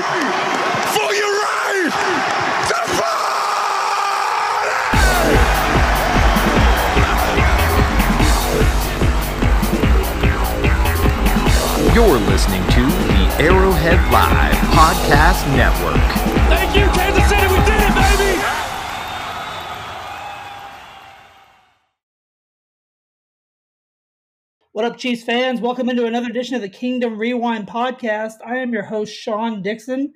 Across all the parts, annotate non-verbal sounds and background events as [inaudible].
right! For your right to You're listening to the Arrowhead Live Podcast Network. Thank you, Kansas What up, Chiefs fans? Welcome into another edition of the Kingdom Rewind podcast. I am your host, Sean Dixon.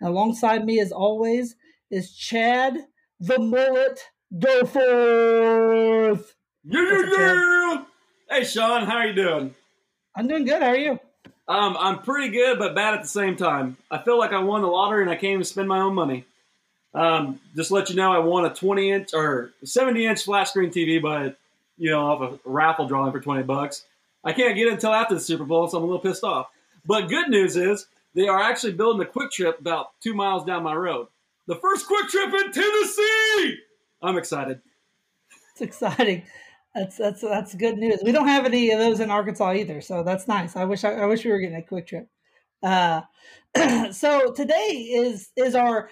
And alongside me, as always, is Chad the Mullet Goforth. Yeah, What's up, yeah, yeah. Hey, Sean, how are you doing? I'm doing good. How are you? Um, I'm pretty good, but bad at the same time. I feel like I won the lottery and I can't even spend my own money. Um, just to let you know, I won a 20 inch or 70 inch flat screen TV, but you know, off a raffle drawing for 20 bucks. I can't get it until after the Super Bowl, so I'm a little pissed off. But good news is they are actually building a QuikTrip about two miles down my road. The first QuikTrip in Tennessee. I'm excited. It's exciting. That's that's that's good news. We don't have any of those in Arkansas either, so that's nice. I wish I, I wish we were getting a QuikTrip. Uh, [clears throat] so today is is our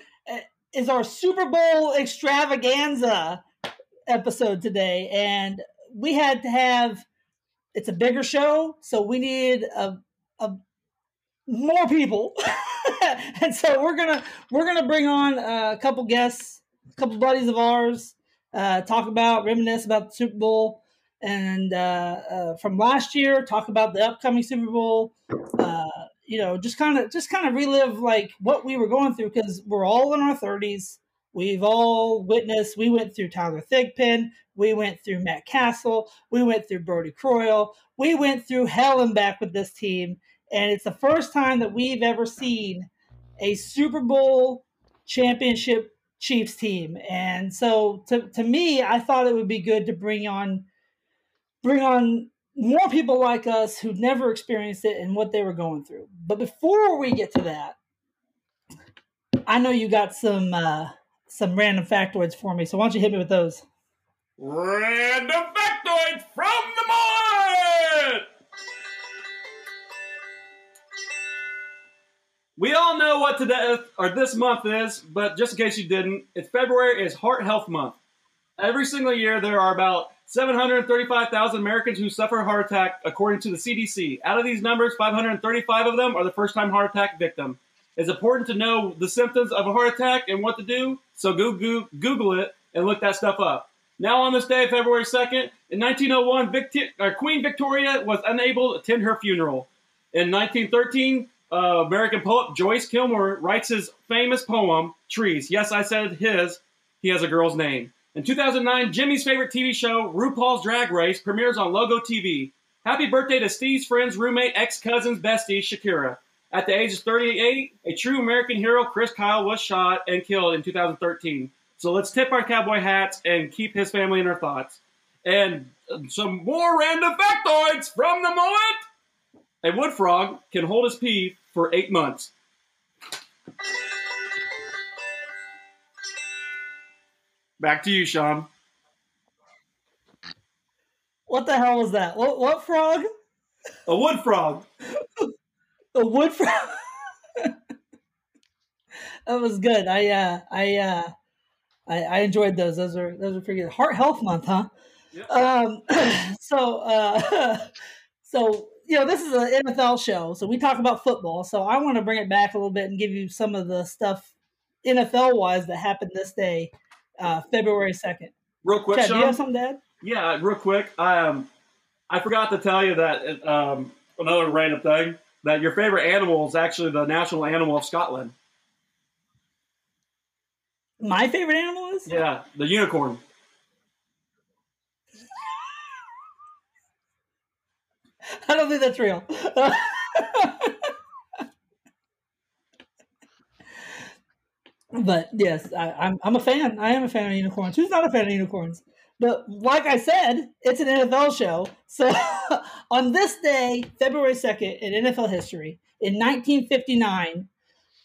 is our Super Bowl extravaganza episode today, and we had to have it's a bigger show, so we need a, a more people, [laughs] and so we're gonna we're gonna bring on a couple guests, a couple buddies of ours uh, talk about, reminisce about the Super Bowl and uh, uh, from last year, talk about the upcoming Super Bowl. Uh, you know, just kind of just kind of relive like what we were going through because we're all in our thirties. We've all witnessed. We went through Tyler Thigpen. We went through Matt Cassel. We went through Brodie Croyle. We went through hell and back with this team, and it's the first time that we've ever seen a Super Bowl championship Chiefs team. And so to, to me, I thought it would be good to bring on bring on more people like us who'd never experienced it and what they were going through. But before we get to that, I know you got some uh, some random factoids for me. So why don't you hit me with those? Random factoids from the mullet! We all know what today or this month is, but just in case you didn't, it's February is Heart Health Month. Every single year, there are about 735,000 Americans who suffer a heart attack, according to the CDC. Out of these numbers, 535 of them are the first-time heart attack victim. It's important to know the symptoms of a heart attack and what to do, so go, go, Google it and look that stuff up. Now, on this day, February 2nd, in 1901, Victi- uh, Queen Victoria was unable to attend her funeral. In 1913, uh, American poet Joyce Kilmer writes his famous poem, Trees. Yes, I said his. He has a girl's name. In 2009, Jimmy's favorite TV show, RuPaul's Drag Race, premieres on Logo TV. Happy birthday to Steve's friend's roommate, ex-cousin's bestie, Shakira. At the age of 38, a true American hero, Chris Kyle, was shot and killed in 2013. So let's tip our cowboy hats and keep his family in our thoughts. And some more random factoids from the moment. A wood frog can hold his pee for eight months. Back to you, Sean. What the hell was that? What, what frog? A wood frog. [laughs] A wood frog. [laughs] that was good. I uh, I uh, I, I enjoyed those. Those are those are pretty good. Heart Health Month, huh? Yep. Um, [clears throat] so uh, [laughs] so you know this is an NFL show, so we talk about football. So I want to bring it back a little bit and give you some of the stuff NFL wise that happened this day, uh, February second. Real quick, Chad, do you Sean. have something add? Yeah, real quick. Um, I forgot to tell you that um, another random thing that your favorite animal is actually the national animal of Scotland. My favorite animal is Yeah, the unicorn. I don't think that's real. but yes, I, I'm I'm a fan. I am a fan of unicorns. Who's not a fan of unicorns? But like I said, it's an NFL show. So [laughs] on this day, February 2nd, in NFL history, in 1959,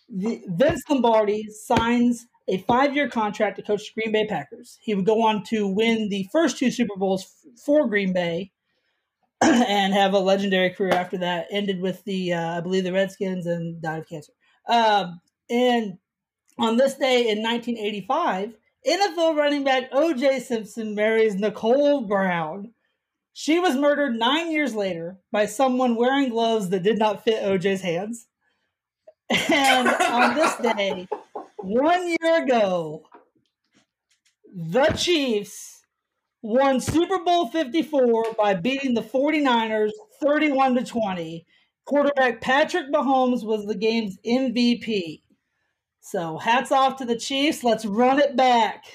the, Vince Lombardi signs a five year contract to coach the Green Bay Packers. He would go on to win the first two Super Bowls for Green Bay [clears throat] and have a legendary career after that. Ended with the, uh, I believe, the Redskins and died of cancer. Um, and on this day in 1985, NFL running back O.J. Simpson marries Nicole Brown. She was murdered nine years later by someone wearing gloves that did not fit OJ's hands. And on this [laughs] day, one year ago, the Chiefs won Super Bowl 54 by beating the 49ers 31 to 20. Quarterback Patrick Mahomes was the game's MVP. So hats off to the Chiefs. Let's run it back.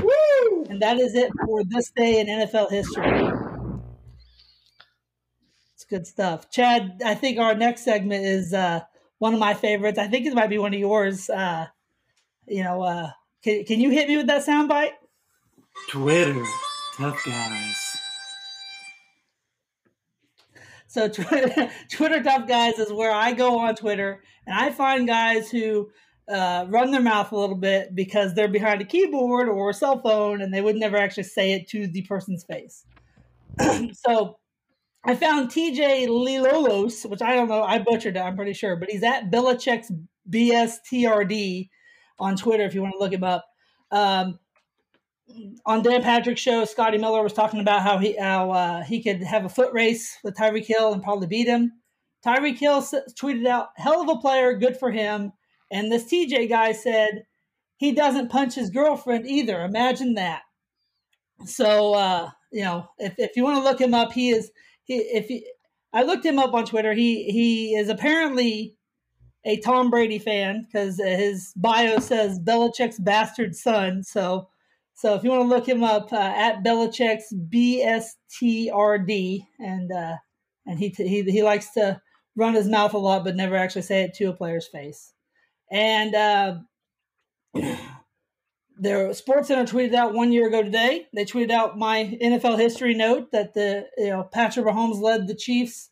Woo! And that is it for this day in NFL history. It's good stuff. Chad, I think our next segment is uh, one of my favorites. I think it might be one of yours. Uh, you know, uh, can, can you hit me with that soundbite? Twitter, tough guys. So [laughs] Twitter, Twitter tough guys is where I go on Twitter and I find guys who uh, run their mouth a little bit because they're behind a keyboard or a cell phone and they would never actually say it to the person's face. [clears throat] so I found TJ Lilolos, which I don't know, I butchered it, I'm pretty sure, but he's at Belichick's BSTRD on Twitter if you want to look him up. Um, on Dan Patrick's show, Scotty Miller was talking about how he how uh, he could have a foot race with Tyreek Hill and probably beat him. Tyreek Hill tweeted out, "Hell of a player, good for him." And this TJ guy said he doesn't punch his girlfriend either. Imagine that. So uh, you know, if, if you want to look him up, he is he if he, I looked him up on Twitter, he he is apparently a Tom Brady fan because his bio says Belichick's bastard son. So so if you want to look him up uh, at Belichick's BSTRD, and uh, and he he he likes to run his mouth a lot, but never actually say it to a player's face. And uh, [clears throat] their Sports Center tweeted out one year ago today. They tweeted out my NFL history note that the you know Patrick Mahomes led the Chiefs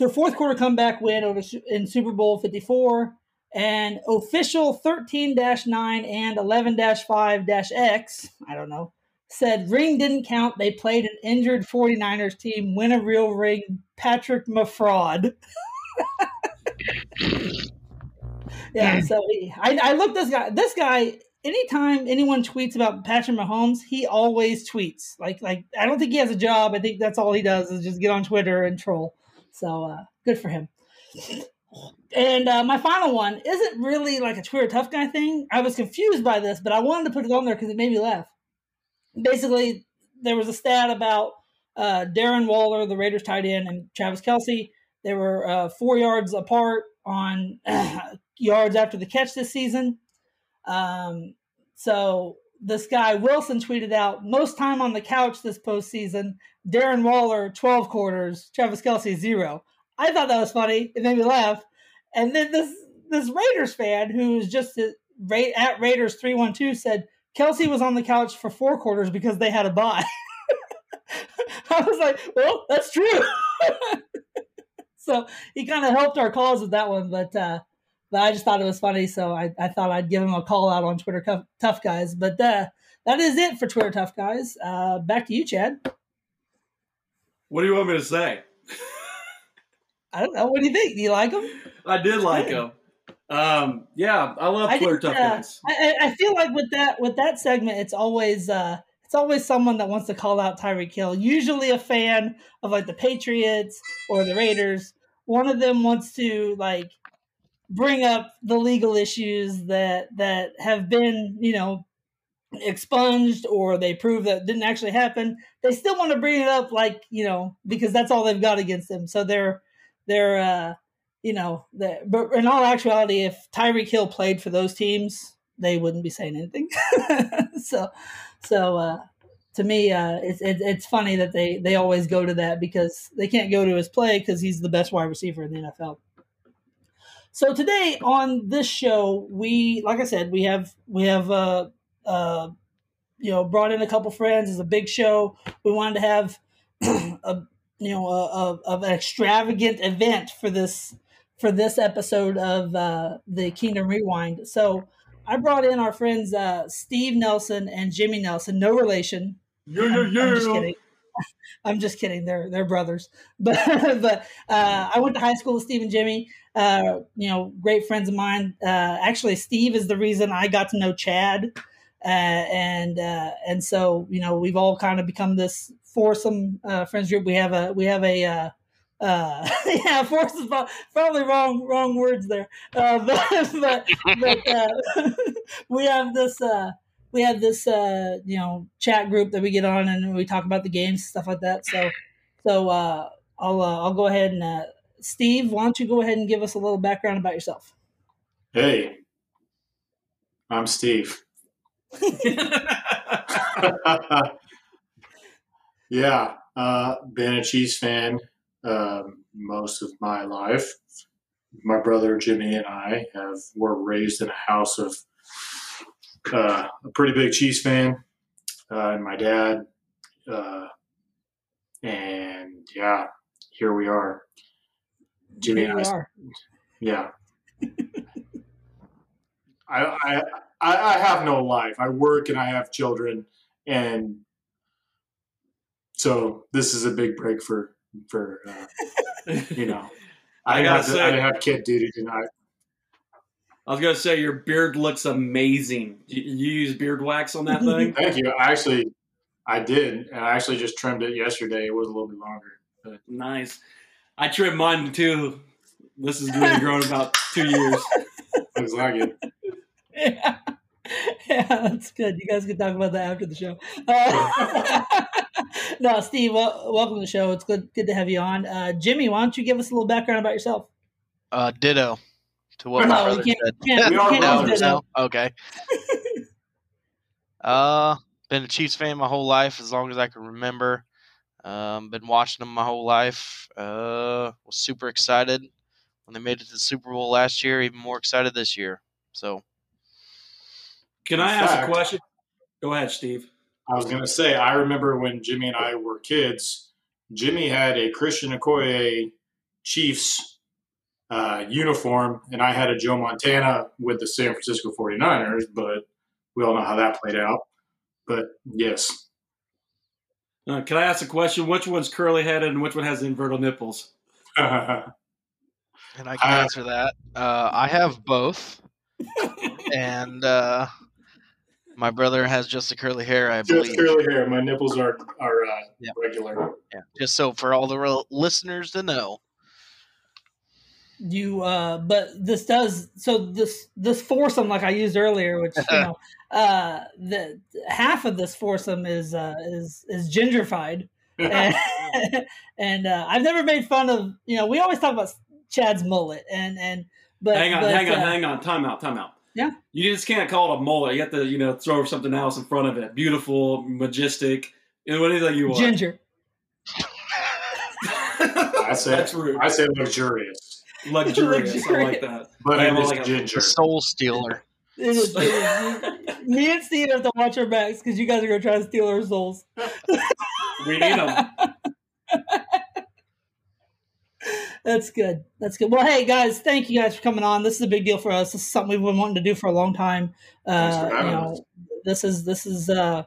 to a fourth quarter comeback win over in Super Bowl Fifty Four. And official 13 9 and 11 5 X, I don't know, said ring didn't count. They played an injured 49ers team, win a real ring, Patrick Mafraud. [laughs] yeah, so he, I, I looked this guy, this guy, anytime anyone tweets about Patrick Mahomes, he always tweets. Like, like I don't think he has a job. I think that's all he does is just get on Twitter and troll. So uh, good for him. And uh, my final one isn't really like a Twitter tough guy thing. I was confused by this, but I wanted to put it on there because it made me laugh. Basically, there was a stat about uh, Darren Waller, the Raiders tight end, and Travis Kelce. They were uh, four yards apart on [clears throat] yards after the catch this season. Um, so this guy Wilson tweeted out most time on the couch this postseason. Darren Waller twelve quarters, Travis Kelce zero. I thought that was funny. It made me laugh. And then this this Raiders fan who's just at Raiders three one two said Kelce was on the couch for four quarters because they had a bye. [laughs] I was like, well, that's true. [laughs] so he kind of helped our cause with that one, but uh, but I just thought it was funny, so I, I thought I'd give him a call out on Twitter Tough Guys. But uh, that is it for Twitter Tough Guys. Uh, back to you, Chad. What do you want me to say? [laughs] I don't know. What do you think? Do you like them? I did like them. Um, yeah, I love Twitter tough uh, guys. I, I, feel like with that with that segment, it's always uh, it's always someone that wants to call out Tyreek Hill. Usually a fan of like the Patriots or the Raiders. One of them wants to like bring up the legal issues that that have been you know expunged or they prove that didn't actually happen. They still want to bring it up like you know because that's all they've got against them. So they're they're uh, you know, but in all actuality, if Tyreek Hill played for those teams, they wouldn't be saying anything. [laughs] so, so uh, to me, uh, it's it, it's funny that they they always go to that because they can't go to his play because he's the best wide receiver in the NFL. So today on this show, we like I said, we have we have uh, uh, you know brought in a couple friends. It's a big show. We wanted to have [clears throat] a you know a, of an extravagant event for this for this episode of uh, the Kingdom Rewind. So I brought in our friends uh, Steve Nelson and Jimmy Nelson, no relation. Yeah, yeah, yeah. I'm just kidding. I'm just kidding. They're they're brothers. [laughs] But but uh, I went to high school with Steve and Jimmy. Uh, you know, great friends of mine. Uh, actually, Steve is the reason I got to know Chad, uh, and uh, and so you know we've all kind of become this foursome uh, friends group. We have a we have a uh, uh, [laughs] yeah, force probably wrong wrong words there. Uh, [laughs] but but, but uh, we have this uh, we have this uh, you know chat group that we get on and we talk about the games stuff like that. So so uh, I'll uh, I'll go ahead and uh, Steve, why don't you go ahead and give us a little background about yourself? Hey, I'm Steve. [laughs] [laughs] yeah, uh, been a Cheese fan um, most of my life. My brother Jimmy and I have were raised in a house of uh, a pretty big Chiefs fan, uh, and my dad, uh, and yeah, here we are. Jimmy Here and we I, are. yeah. [laughs] I, I I I have no life. I work and I have children, and so this is a big break for for uh, you know. [laughs] I I, gotta have to, say- I didn't have kid duty tonight. I was gonna say your beard looks amazing. You, you use beard wax on that thing? [laughs] Thank you. I actually I did, and I actually just trimmed it yesterday. It was a little bit longer. But. nice. I trimmed mine too. This is really grown about two years. [laughs] [laughs] Looks like it. Yeah. Yeah, that's good. You guys can talk about that after the show. Uh, no, Steve, wel- welcome to the show. It's good good to have you on. Uh, Jimmy, why don't you give us a little background about yourself? Uh, ditto to what my brother you said. can't, can't, We are can't do brothers that. No? Okay. [laughs] uh, been a Chiefs fan my whole life, as long as I can remember. Um, been watching them my whole life. Uh, was super excited when they made it to the Super Bowl last year. Even more excited this year. So Can I ask fact- a question? Go ahead, Steve. I was gonna say, I remember when Jimmy and I were kids. Jimmy had a Christian Okoye Chiefs uh, uniform, and I had a Joe Montana with the San Francisco 49ers, but we all know how that played out. But yes, Uh, can I ask a question? Which one's curly headed and which one has inverted nipples? just [laughs] and I can Uh, answer that. Uh, I have both, [laughs] and uh, my brother has just the curly hair, I believe. curly hair. My nipples are are uh, Yeah. regular. Yeah, just so for all the real listeners to know. You uh but this does so this this foursome like i used earlier which you [laughs] know uh the half of this foursome is uh is is gingerfied [laughs] and, and uh i've never made fun of you know we always talk about chad's mullet and and but hang on, but, hang on, uh, hang on. Time out, time out. Yeah. You just can't call it a mullet. You have to, you know, throw something else in front of it. Beautiful, majestic, you know, anything you want. ginger I say That's rude. I say luxurious, Luxurious. I like that. but I it is like a- ginger. The soul stealer. It is- it is- me and steve have to watch our backs because you guys are gonna try to steal our souls [laughs] We need them. [laughs] That's good. That's good. Well, hey guys, thank you guys for coming on. This is a big deal for us. This is something we've been wanting to do for a long time. Uh, you know, us. this is this is uh,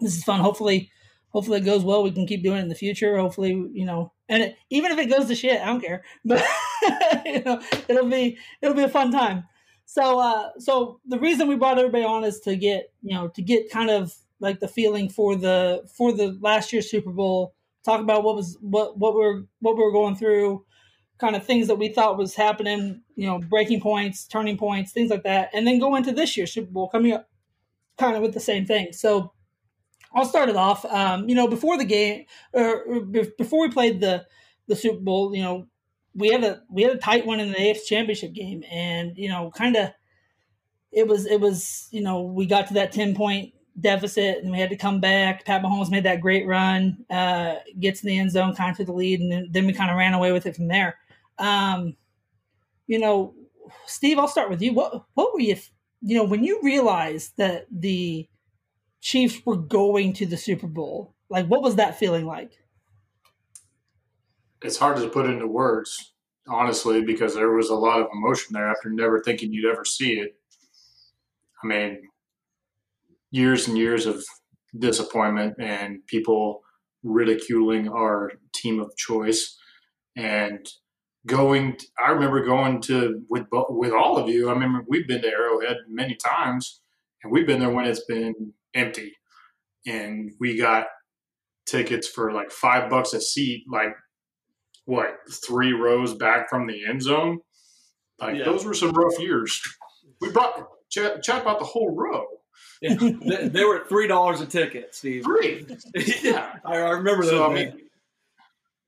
this is fun. Hopefully, hopefully it goes well. We can keep doing it in the future. Hopefully, you know, and it, even if it goes to shit, I don't care. But [laughs] [laughs] you know, it'll be it'll be a fun time. So, uh, so the reason we brought everybody on is to get you know to get kind of like the feeling for the for the last year's Super Bowl. Talk about what was what what we're what we were going through, kind of things that we thought was happening. You know, breaking points, turning points, things like that, and then go into this year's Super Bowl coming up, kind of with the same thing. So, I'll start it off. Um, you know, before the game, or, or before we played the the Super Bowl, you know, we had a we had a tight one in the AFC Championship game, and you know, kind of it was it was you know we got to that ten point deficit and we had to come back. Pat Mahomes made that great run, uh, gets in the end zone, kind of took the lead, and then, then we kind of ran away with it from there. Um, you know, Steve, I'll start with you. What what were you? You know, when you realized that the Chiefs were going to the Super Bowl, like what was that feeling like? It's hard to put into words, honestly, because there was a lot of emotion there after never thinking you'd ever see it. I mean, years and years of disappointment and people ridiculing our team of choice and going. I remember going to with with all of you. I remember we've been to Arrowhead many times, and we've been there when it's been empty, and we got tickets for like five bucks a seat, like what three rows back from the end zone. Like Yeah. those were some rough years. We brought chat, chat about the whole row. Yeah. they, they were at three dollars a ticket, Steve. Three. [laughs] yeah, I, I remember those. So I mean,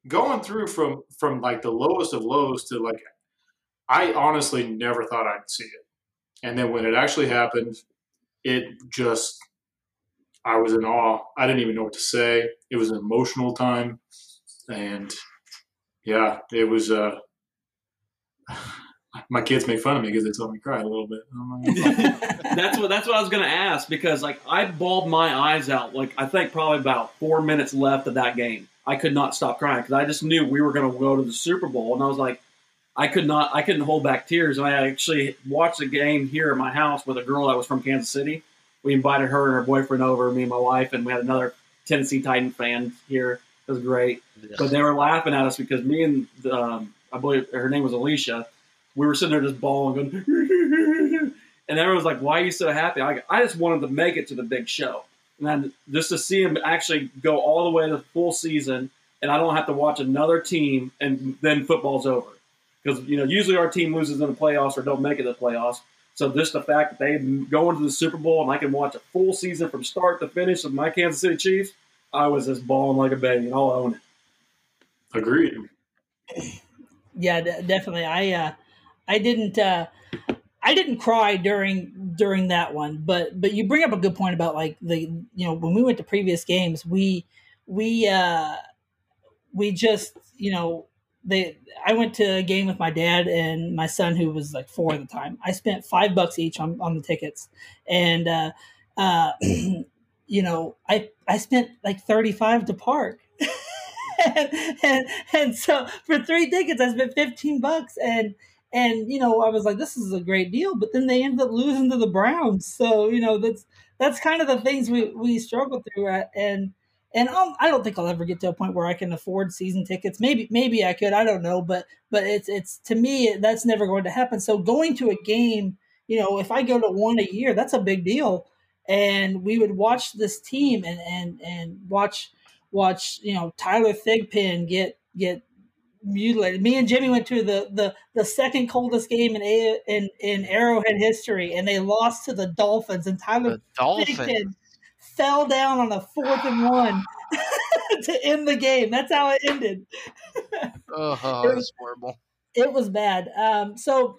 going through from from like the lowest of lows to like, I honestly never thought I'd see it, and then when it actually happened, it just, I was in awe. I didn't even know what to say. It was an emotional time, and yeah, it was. uh [sighs] My kids make fun of me because they told me cry a little bit. [laughs] That's what that's what I was gonna ask because like I bawled my eyes out like I think probably about four minutes left of that game. I could not stop crying because I just knew we were gonna go to the Super Bowl and I was like, I could not I couldn't hold back tears. And I actually watched the game here at my house with a girl that was from Kansas City. We invited her and her boyfriend over, me and my wife, and we had another Tennessee Titan fan here. It was great. But they were laughing at us because me and um, I believe her name was Alicia. We were sitting there just bawling, going, [laughs] and everyone was like, "Why are you so happy?" I, I just wanted to make it to the big show, and then just to see him actually go all the way to the full season, and I don't have to watch another team, and then football's over. Because you know, usually our team loses in the playoffs or don't make it to the playoffs. So just the fact that they go into the Super Bowl and I can watch a full season from start to finish of my Kansas City Chiefs, I was just bawling like a baby, and I'll own it. agreed. yeah, de- definitely. I uh, I didn't uh, I didn't cry during during that one, but but you bring up a good point about like the you know when we went to previous games, we we uh, we just you know they I went to a game with my dad and my son who was like four at the time. I spent five bucks each on on the tickets, and uh, uh, [clears throat] you know I I spent like thirty five to park. [laughs] and, and and so for three tickets I spent fifteen bucks. And and you know I was like this is a great deal but then they ended up losing to the Browns. So you know that's that's kind of the things we we struggle through at, and and I'll, I don't think I'll ever get to a point where I can afford season tickets. Maybe maybe I could I don't know but but it's it's to me that's never going to happen. So going to a game you know if I go to one a year that's a big deal and we would watch this team and and and watch watch you know Tyler Thigpen get get mutilated. Me and Jimmy went to the the, the second coldest game in, A, in in Arrowhead history, and they lost to the Dolphins. And Tyler Dolphins. Thigpen fell down on a fourth and one [laughs] to end the game. That's how it ended. Oh, It was- horrible. It was bad. Um, so.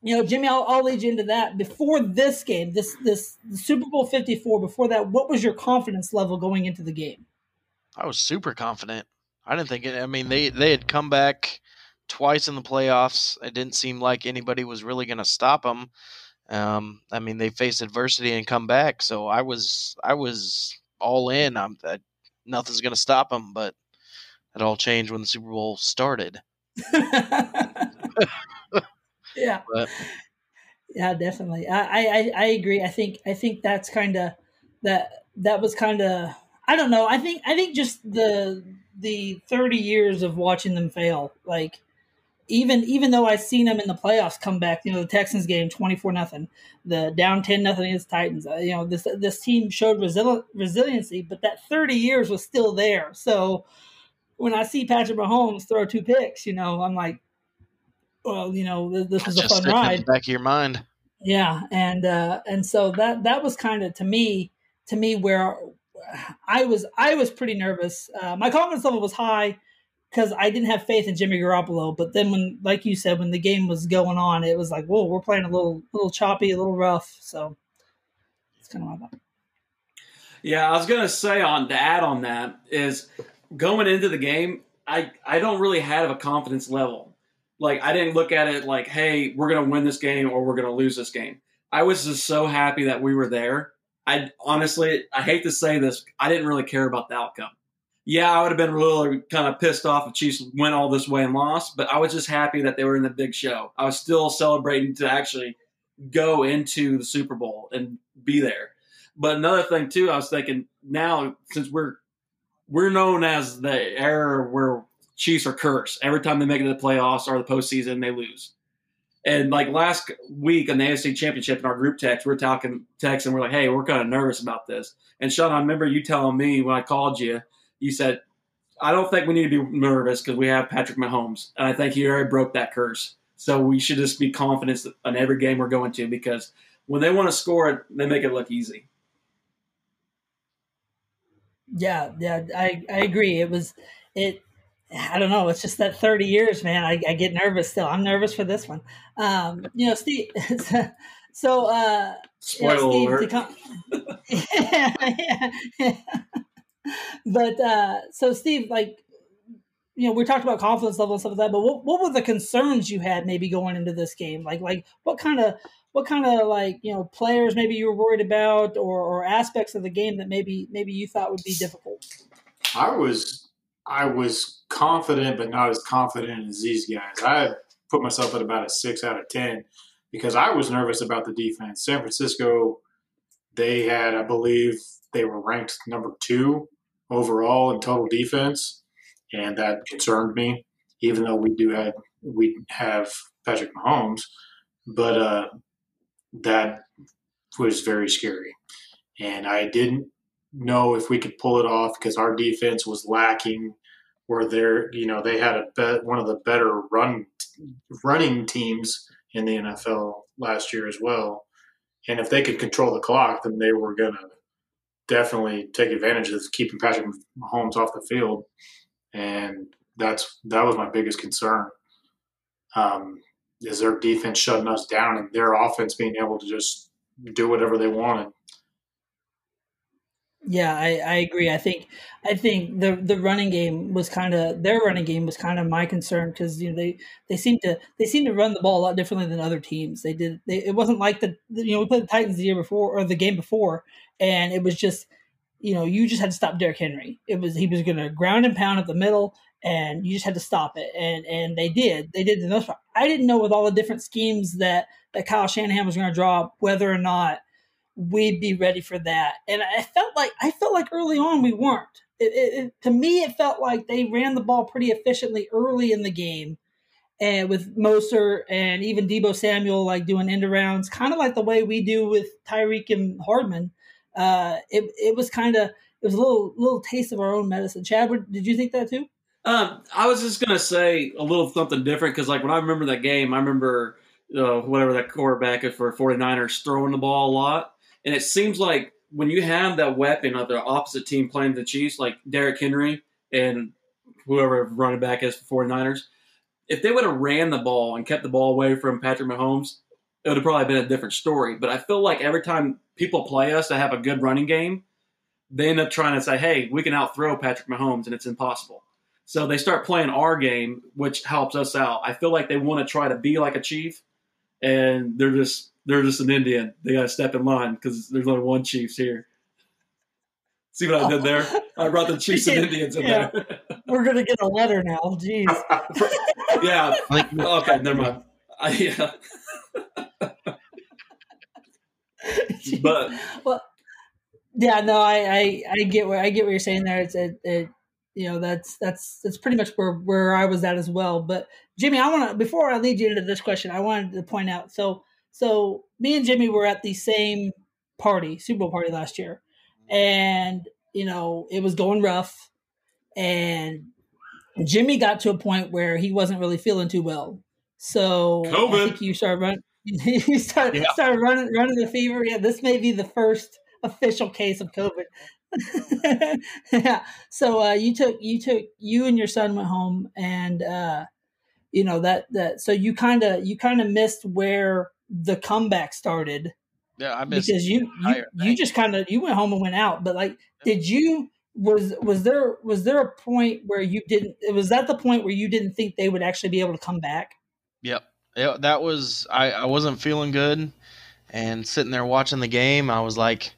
You know, Jimmy, I'll, I'll lead you into that. Before this game, this this Super Bowl Fifty Four. Before that, what was your confidence level going into the game? I was super confident. I didn't think it. I mean, they they had come back twice in the playoffs. It didn't seem like anybody was really going to stop them. Um, I mean, they faced adversity and come back. So I was I was all in. I'm that nothing's going to stop them. But it all changed when the Super Bowl started. [laughs] yeah, But yeah, definitely. I, I, I agree. I think, I think that's kind of that. That was kind of. I don't know. I think, I think just the the thirty years of watching them fail, like even even though I've seen them in the playoffs come back, you know, the Texans game twenty four nothing, the down ten nothing against Titans. Uh, you know, this this team showed resili- resiliency, but that thirty years was still there. So when I see Patrick Mahomes throw two picks, you know, I'm like, well, you know, this, this was a just fun sitting in ride. the back of your mind. Yeah, and uh, and so that that was kind of to me to me where I was I was pretty nervous. Uh, my confidence level was high because I didn't have faith in Jimmy Garoppolo. But then when, like you said, when the game was going on, it was like, whoa, we're playing a little little choppy, a little rough. So it's kind of my thought. Yeah, I was gonna say on to add on that is going into the game, I I don't really have a confidence level. Like I didn't look at it like, hey, we're gonna win this game or we're gonna lose this game. I was just so happy that we were there. I honestly, I hate to say this, I didn't really care about the outcome. Yeah, I would have been really kind of pissed off if Chiefs went all this way and lost, but I was just happy that they were in the big show. I was still celebrating to actually go into the Super Bowl and be there. But another thing too, I was thinking now since we're we're known as the era where Chiefs are cursed. Every time they make it to the playoffs or the postseason, they lose. And like last week in the AFC Championship in our group text, we are talking text and we're like, "Hey, we're kind of nervous about this." And Sean, I remember you telling me when I called you, you said, "I don't think we need to be nervous because we have Patrick Mahomes, and I think he already broke that curse. So we should just be confident in every game we're going to because when they want to score it, they make it look easy." Yeah, yeah, I I agree. It was it I don't know. It's just that 30 years, man. I, I get nervous still. I'm nervous for this one. Um, you know, Steve. [laughs] so, uh, spoiler you know, alert. Come, yeah, [laughs] yeah. But uh, so, Steve, like, you know, we talked about confidence level and stuff like that. But what, what were the concerns you had maybe going into this game? Like, like what kind of what kind of like you know players maybe you were worried about or, or aspects of the game that maybe maybe you thought would be difficult? I was I was confident, but not as confident as these guys. I put myself at about a six out of 10 because I was nervous about the defense. San Francisco, they had, I believe, they were ranked number two overall in total defense, and that concerned me, even though we do have, we have Patrick Mahomes, but uh, that was very scary. And I didn't know if we could pull it off because our defense was lacking. Where they're, you know, they had a bet, one of the better run running teams in the NFL last year as well. And if they could control the clock, then they were going to definitely take advantage of keeping Patrick Mahomes off the field. And that's that was my biggest concern. Um, is their defense shutting us down and their offense being able to just do whatever they wanted. Yeah, I, I agree. I think I think the the running game was kind of their running game was kind of my concern because you know they they seem to they seem to run the ball a lot differently than other teams. They did they, it wasn't like the you know we played the Titans the year before or the game before, and it was just you know you just had to stop Derrick Henry. It was he was going to ground and pound at the middle, and you just had to stop it, and and they did they did the most part. I didn't know with all the different schemes that that Kyle Shanahan was going to draw whether or not we'd be ready for that. And I felt like I felt like early on we weren't. It, it, it, to me, it felt like they ran the ball pretty efficiently early in the game, and with Mostert and even Deebo Samuel like doing end arounds, kind of like the way we do with Tyreek and Hardman. Uh, it it was kind of it was a little little taste of our own medicine. Chad, did you think that too? Um, I was just gonna say a little something different because like when I remember that game, I remember uh, whatever that quarterback for 49ers throwing the ball a lot and it seems like when you have that weapon of the opposite team playing the Chiefs, like Derrick Henry and whoever running back is for 49ers, if they would have ran the ball and kept the ball away from Patrick Mahomes, it would have probably been a different story. But I feel like every time people play us that have a good running game, they end up trying to say, hey, we can outthrow Patrick Mahomes, and it's impossible. So they start playing our game, which helps us out. I feel like they want to try to be like a Chief, and they're just they're just an Indian. They got to step in line because there's only one Chiefs here. See what I did there? I brought the Chiefs and [laughs] Indians in yeah. there. [laughs] We're gonna get a letter now. Jeez. [laughs] yeah. okay. Never mind. I, yeah. but well, yeah. No, I, I, I get where I get what you're saying there. It's it, it you know that's that's that's pretty much where where I was at as well. But Jimmy, I want to before I lead you into this question, I wanted to point out so so me and Jimmy were at the same party, Super Bowl party last year, and you know it was going rough, and Jimmy got to a point where he wasn't really feeling too well. So COVID. I think you started running. [laughs] you started yeah. started running running the fever. Yeah, this may be the first official case of COVID. [laughs] yeah. So uh, you took you took you and your son went home, and uh, you know that that so you kind of you kind of missed where the comeback started. Yeah, I missed because you you, you just kind of you went home and went out. But like, did you was was there was there a point where you didn't? Was that the point where you didn't think they would actually be able to come back? Yep, yeah, that was I. I wasn't feeling good, and sitting there watching the game, I was like,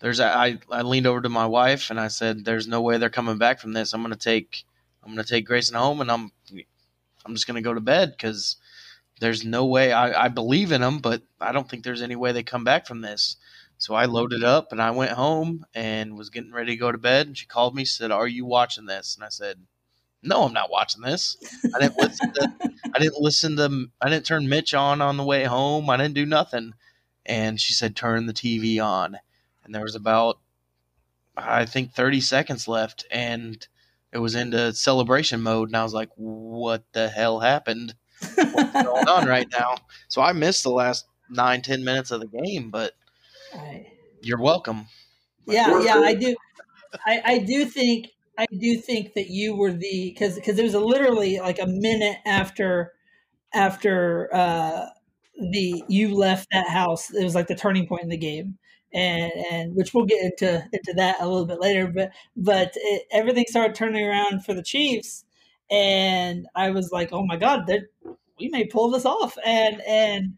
"There's." I I leaned over to my wife and I said, "There's no way they're coming back from this. I'm gonna take I'm gonna take Grayson home, and I'm I'm just gonna go to bed because." There's no way I, I believe in them, but I don't think there's any way they come back from this. So I loaded up and I went home and was getting ready to go to bed. And she called me, said, "Are you watching this?" And I said, "No, I'm not watching this. I didn't listen to. [laughs] I didn't listen to. I didn't turn Mitch on on the way home. I didn't do nothing." And she said, "Turn the TV on." And there was about, I think, 30 seconds left, and it was into celebration mode. And I was like, "What the hell happened? What's going on right [laughs] now?" So I missed the last nine, ten minutes of the game, but Right. you're welcome. Yeah, yeah, I do. I, I do think I do think that you were the because because it was a, literally like a minute after after uh, the you left that house. It was like the turning point in the game, and and which we'll get into into that a little bit later. But but it, everything started turning around for the Chiefs, and I was like, oh my god, they're- we may pull this off, and and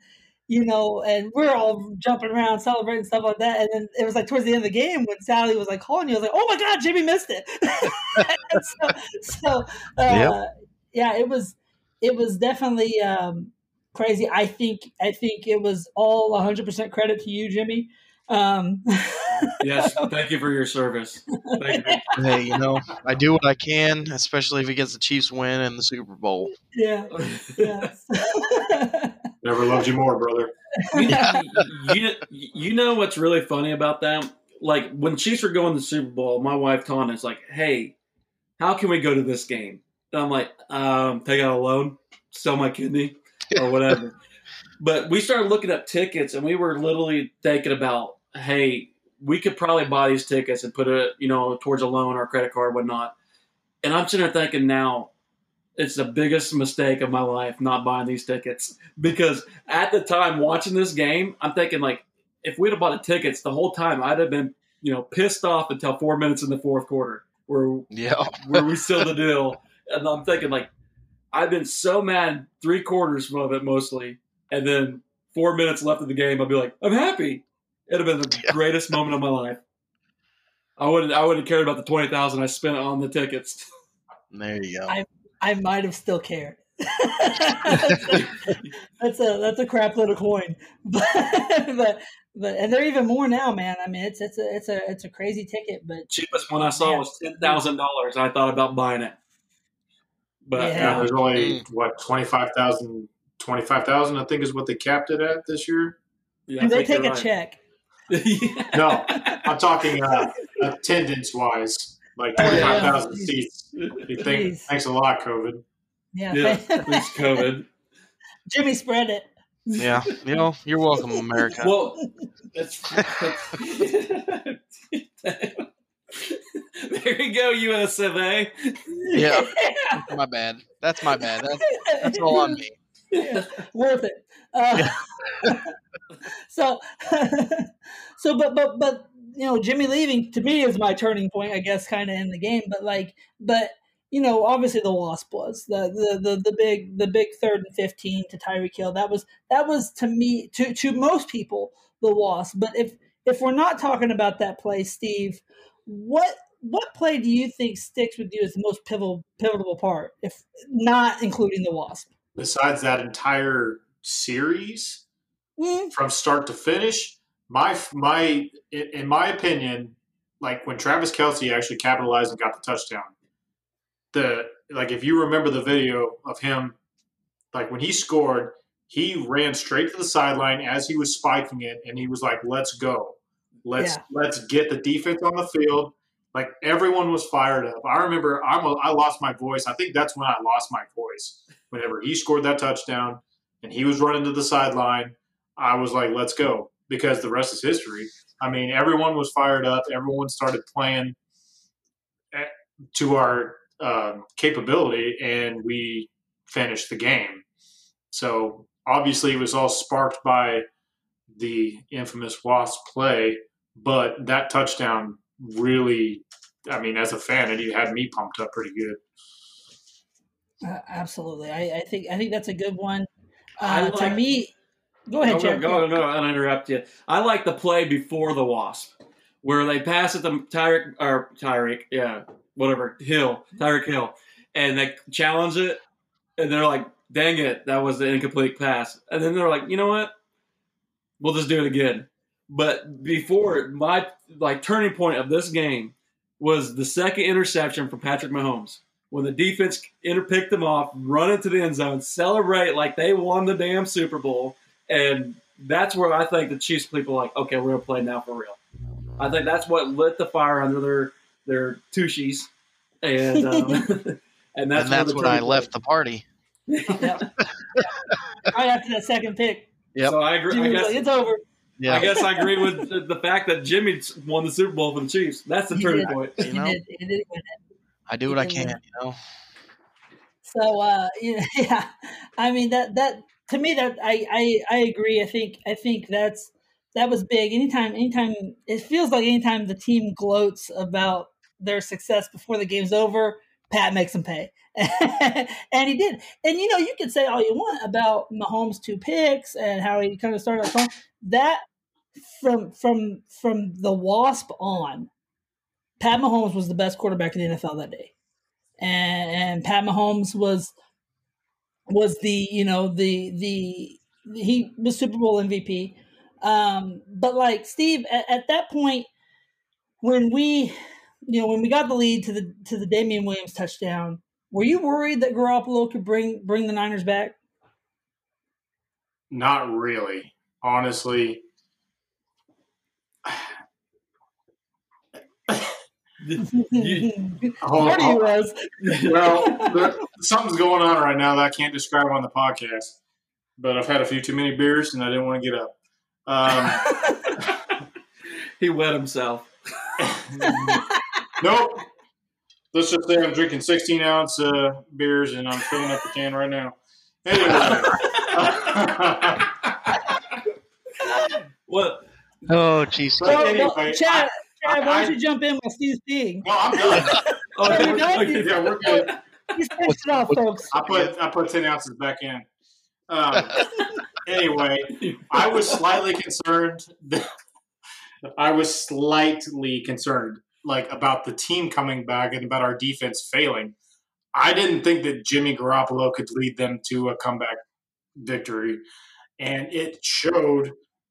you know, and we're all jumping around, celebrating stuff like that. And then it was like towards the end of the game when Sally was like calling you, I was like, "Oh my god, Jimmy missed it!" [laughs] so, so uh, Yep. yeah, it was it was definitely um, crazy. I think I think it was all 100 percent credit to you, Jimmy. Um, [laughs] Yes, thank you for your service. Thank you. Hey, you know, I do what I can, especially if it gets the Chiefs win in the Super Bowl. yeah, yes. [laughs] Never loved you more, brother. [laughs] you, you know what's really funny about that? Like when Chiefs were going to the Super Bowl, my wife Tana is like, "Hey, how can we go to this game?" And I'm like, um, "Take out a loan, sell my kidney, or whatever." [laughs] but we started looking up tickets, and we were literally thinking about, "Hey, we could probably buy these tickets and put it, you know, towards a loan or a credit card, whatnot." And I'm sitting there thinking now, it's the biggest mistake of my life not buying these tickets because at the time watching this game, I'm thinking like if we'd have bought the tickets the whole time, I'd have been you know pissed off until four minutes in the fourth quarter where Yeah. where we sealed the deal, and I'm thinking like I've been so mad three quarters of it mostly, and then four minutes left of the game, I'll be like I'm happy. It'd have been the Yeah. greatest moment of my life. I wouldn't I wouldn't have cared about the twenty thousand I spent on the tickets. There you go. I- I might have still cared. [laughs] [laughs] that's a that's a crap little coin, [laughs] but but but and they're even more now, man. I mean, it's it's a it's a it's a crazy ticket, but cheapest one I saw was ten thousand dollars. I thought about buying it, but Yeah. Yeah, there's only mm. what 25,000 25,000 I think is what they capped it at this year. yeah, I do they take a right. check? Yeah. [laughs] No, I'm talking uh, attendance wise, like Oh, yeah. 25,000 seats. You think, thanks a lot, COVID. Yeah, yeah, thanks [laughs] COVID. Jimmy spread it. yeah. You know, you're welcome, America. Well, that's, [laughs] there you go, US of A. Yeah. my bad. That's my bad. That's, that's all on me. Yeah, [laughs] worth it. Uh, [laughs] so, [laughs] so, but, but, but, you know, Jimmy leaving to me is my turning point, I guess, kind of in the game. But like, but you know, obviously the Wasp was the the the, the big the big third and fifteen to Tyreek Hill. That was that was to me to to most people the Wasp. But if if we're not talking about that play, Steve, what what play do you think sticks with you as the most pivotal pivotal part, if not including the Wasp? Besides that entire series, Mm, from start to finish, my my in my opinion, like when Travis Kelce actually capitalized and got the touchdown, the like if you remember the video of him, like when he scored, he ran straight to the sideline as he was spiking it, and he was like, "Let's go, let's Yeah. let's get the defense on the field." Like everyone was fired up. I remember I'm a, I lost my voice. I think that's when I lost my voice. Whenever he scored that touchdown and he was running to the sideline, I was like, "Let's go," because the rest is history. I mean, everyone was fired up. Everyone started playing at, to our um, capability, and we finished the game. So obviously, it was all sparked by the infamous Wasp play, but that touchdown really, I mean, as a fan, it had me pumped up pretty good. Uh, absolutely, I, I think I think that's a good one. I Uh, to like- me, go ahead, No, no, Jared. go, no, I'll interrupt you. I like the play before the Wasp, where they pass it to Tyreek or Tyreek, yeah, whatever Hill, Tyreek Hill, and they challenge it, and they're like, "Dang it, that was an incomplete pass," and then they're like, "You know what? We'll just do it again." But before my like turning point of this game was the second interception for Patrick Mahomes when the defense interpicked them off, run into the end zone, celebrate like they won the damn Super Bowl, and that's where I think the Chiefs people are like, okay, we're gonna play now for real. I think that's what lit the fire under their their tushies, and um, [laughs] and that's, and that's when I left the party. Yep. [laughs] Yep. right after that second pick, Yeah, So I agree. I Jimmy was guess, it's over. Yeah. I guess I agree with the, the fact that Jimmy won the Super Bowl for the Chiefs. That's the He turning point. You He know? did, he did. I do what I can, you know. So uh, you [laughs] know, yeah, I mean that that to me that I, I I agree. I think I think that's that was big. Anytime anytime it feels like anytime the team gloats about their success before the game's over, Pat makes them pay. [laughs] and he did. And you know, you can say all you want about Mahomes' two picks and how he kind of started off strong. That from from from the wasp on, Pat Mahomes was the best quarterback in the NFL that day and, and Pat Mahomes was was the you know the the he was Super Bowl MVP. Um, but like Steve, at, at that point, when we you know when we got the lead to the to the Damien Williams touchdown, were you worried that Garoppolo could bring bring the Niners back? Not really, honestly. Hold- Marty hold- was. well, there, something's going on right now that I can't describe on the podcast. But I've had a few too many beers and I didn't want to get up. Um, [laughs] He wet himself. [laughs] nope. Let's just say I'm drinking 16 ounce uh, beers and I'm filling up the can right now. Anyway. [laughs] What? Oh, jeez. But anyway, well, Chad, I- Chad, why don't you jump in while Steve's peeing? no, I'm done. [laughs] Oh, okay, we're done. Yeah, we're good. He's finished it off, folks. I put I put 10 ounces back in. Um, [laughs] anyway, I was slightly concerned. I was slightly concerned, like about the team coming back and about our defense failing. I didn't think that Jimmy Garoppolo could lead them to a comeback victory, and it showed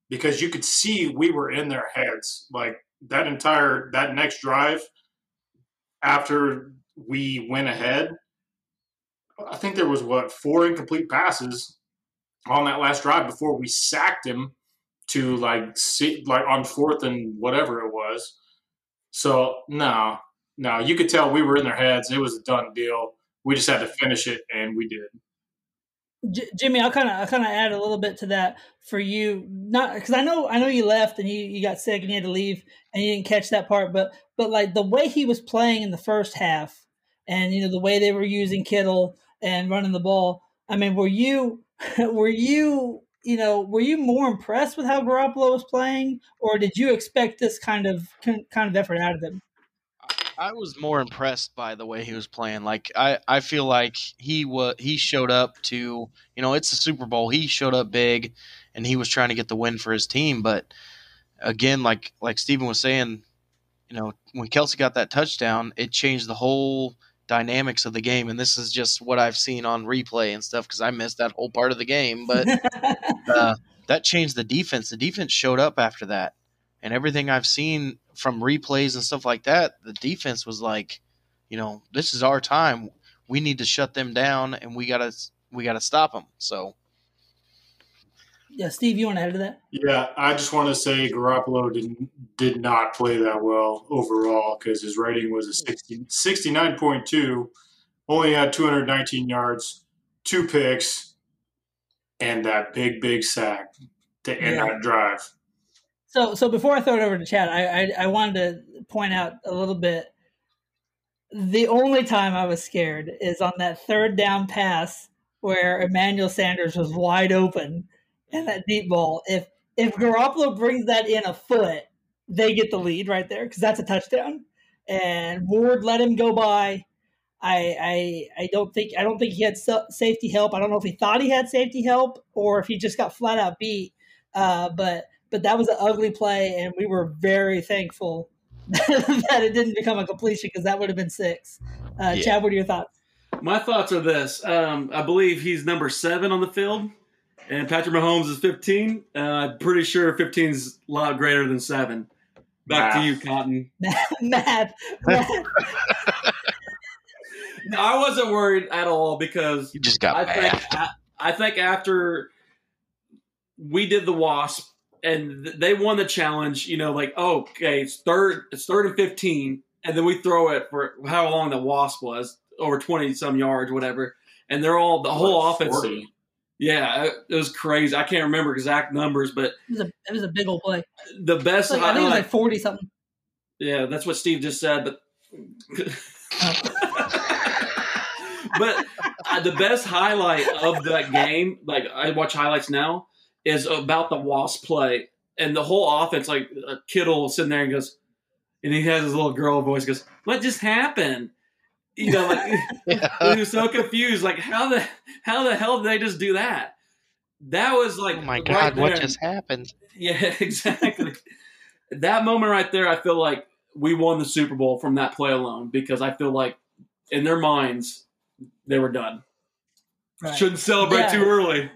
because you could see we were in their heads. Like that entire that next drive after we went ahead, I think there was what four incomplete passes on that last drive before we sacked him to like see like on fourth and whatever it was. So no, no, you could tell we were in their heads. It was a done deal. We just had to finish it, and we did. J- Jimmy, I'll kind of I'll kind of add a little bit to that for you, not because I know I know you left and you, you got sick and you had to leave and you didn't catch that part, but but like the way he was playing in the first half, and you know the way they were using Kittle and running the ball. I mean, were you [laughs] were you you know were you more impressed with how Garoppolo was playing, or did you expect this kind of kind of effort out of him? I was more impressed by the way he was playing. Like I, I feel like he was he showed up to you know it's the Super Bowl. He showed up big, and he was trying to get the win for his team. But again, like like Steven was saying, you know when Kelce got that touchdown, it changed the whole dynamics of the game. And this is just what I've seen on replay and stuff because I missed that whole part of the game. But [laughs] uh, that changed the defense. The defense showed up after that, and everything I've seen from replays and stuff like that, the defense was like, you know, this is our time. We need to shut them down, and we gotta we gotta stop them. So yeah, Steve, you want to add to that? Yeah, I just want to say Garoppolo did did not play that well overall because his rating was a 60, 69.2, only had 219 yards, two picks, and that big, big sack to end Yeah. that drive. So, so before I throw it over to Chad, I, I I wanted to point out a little bit. The only time I was scared is on that third down pass where Emmanuel Sanders was wide open and that deep ball. If if Garoppolo brings that in a foot, they get the lead right there because that's a touchdown. And Ward let him go by. I, I I don't think I don't think he had safety help. I don't know if he thought he had safety help or if he just got flat out beat. Uh, but but that was an ugly play, and we were very thankful [laughs] that it didn't become a completion because that would have been six. Uh, Yeah. Chad, what are your thoughts? My thoughts are this: um, I believe he's number seven on the field, and Patrick Mahomes is 15. Uh, I'm pretty sure 15 is a lot greater than seven. Back to you, Cotton. [laughs] Matt, Matt, No, I wasn't worried at all because You just got I mad. think I, I think after we did the Wasp and they won the challenge, you know, like oh, okay, it's third, it's third and 15, and then we throw it for how long the Wasp was over 20 some yards, whatever, and they're all the whole What, offense. 40? Yeah, it, it was crazy. I can't remember exact numbers, but it was a it was a big old play. the best. Like, I think it was like forty something. yeah, that's what Steve just said, but. [laughs] but uh, the best highlight of that game, like I watch highlights now, is about the Wasp play and the whole offense. Like uh, Kittle sitting there and goes, and he has his little girl voice. Goes, "What just happened?" You know, like [laughs] [laughs] he was so confused. Like how the how the hell did they just do that? That was like, oh my right god, what just happened? Yeah, [laughs] exactly. that moment right there, I feel like we won the Super Bowl from that play alone because I feel like in their minds they were done. Right. Shouldn't celebrate Yeah. too early.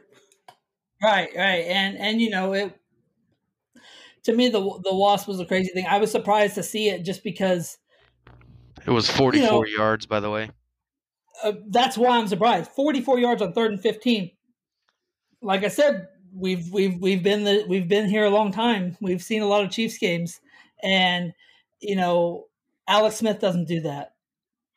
Right, right, and and you know it. To me, the the wasp was a crazy thing. I was surprised to see it just because It was 44 know- yards, by the way. uh, that's why I'm surprised. 44 yards on third and 15. Like I said, we've we've we've been the we've been here a long time. We've seen a lot of Chiefs games, and you know Alex Smith doesn't do that.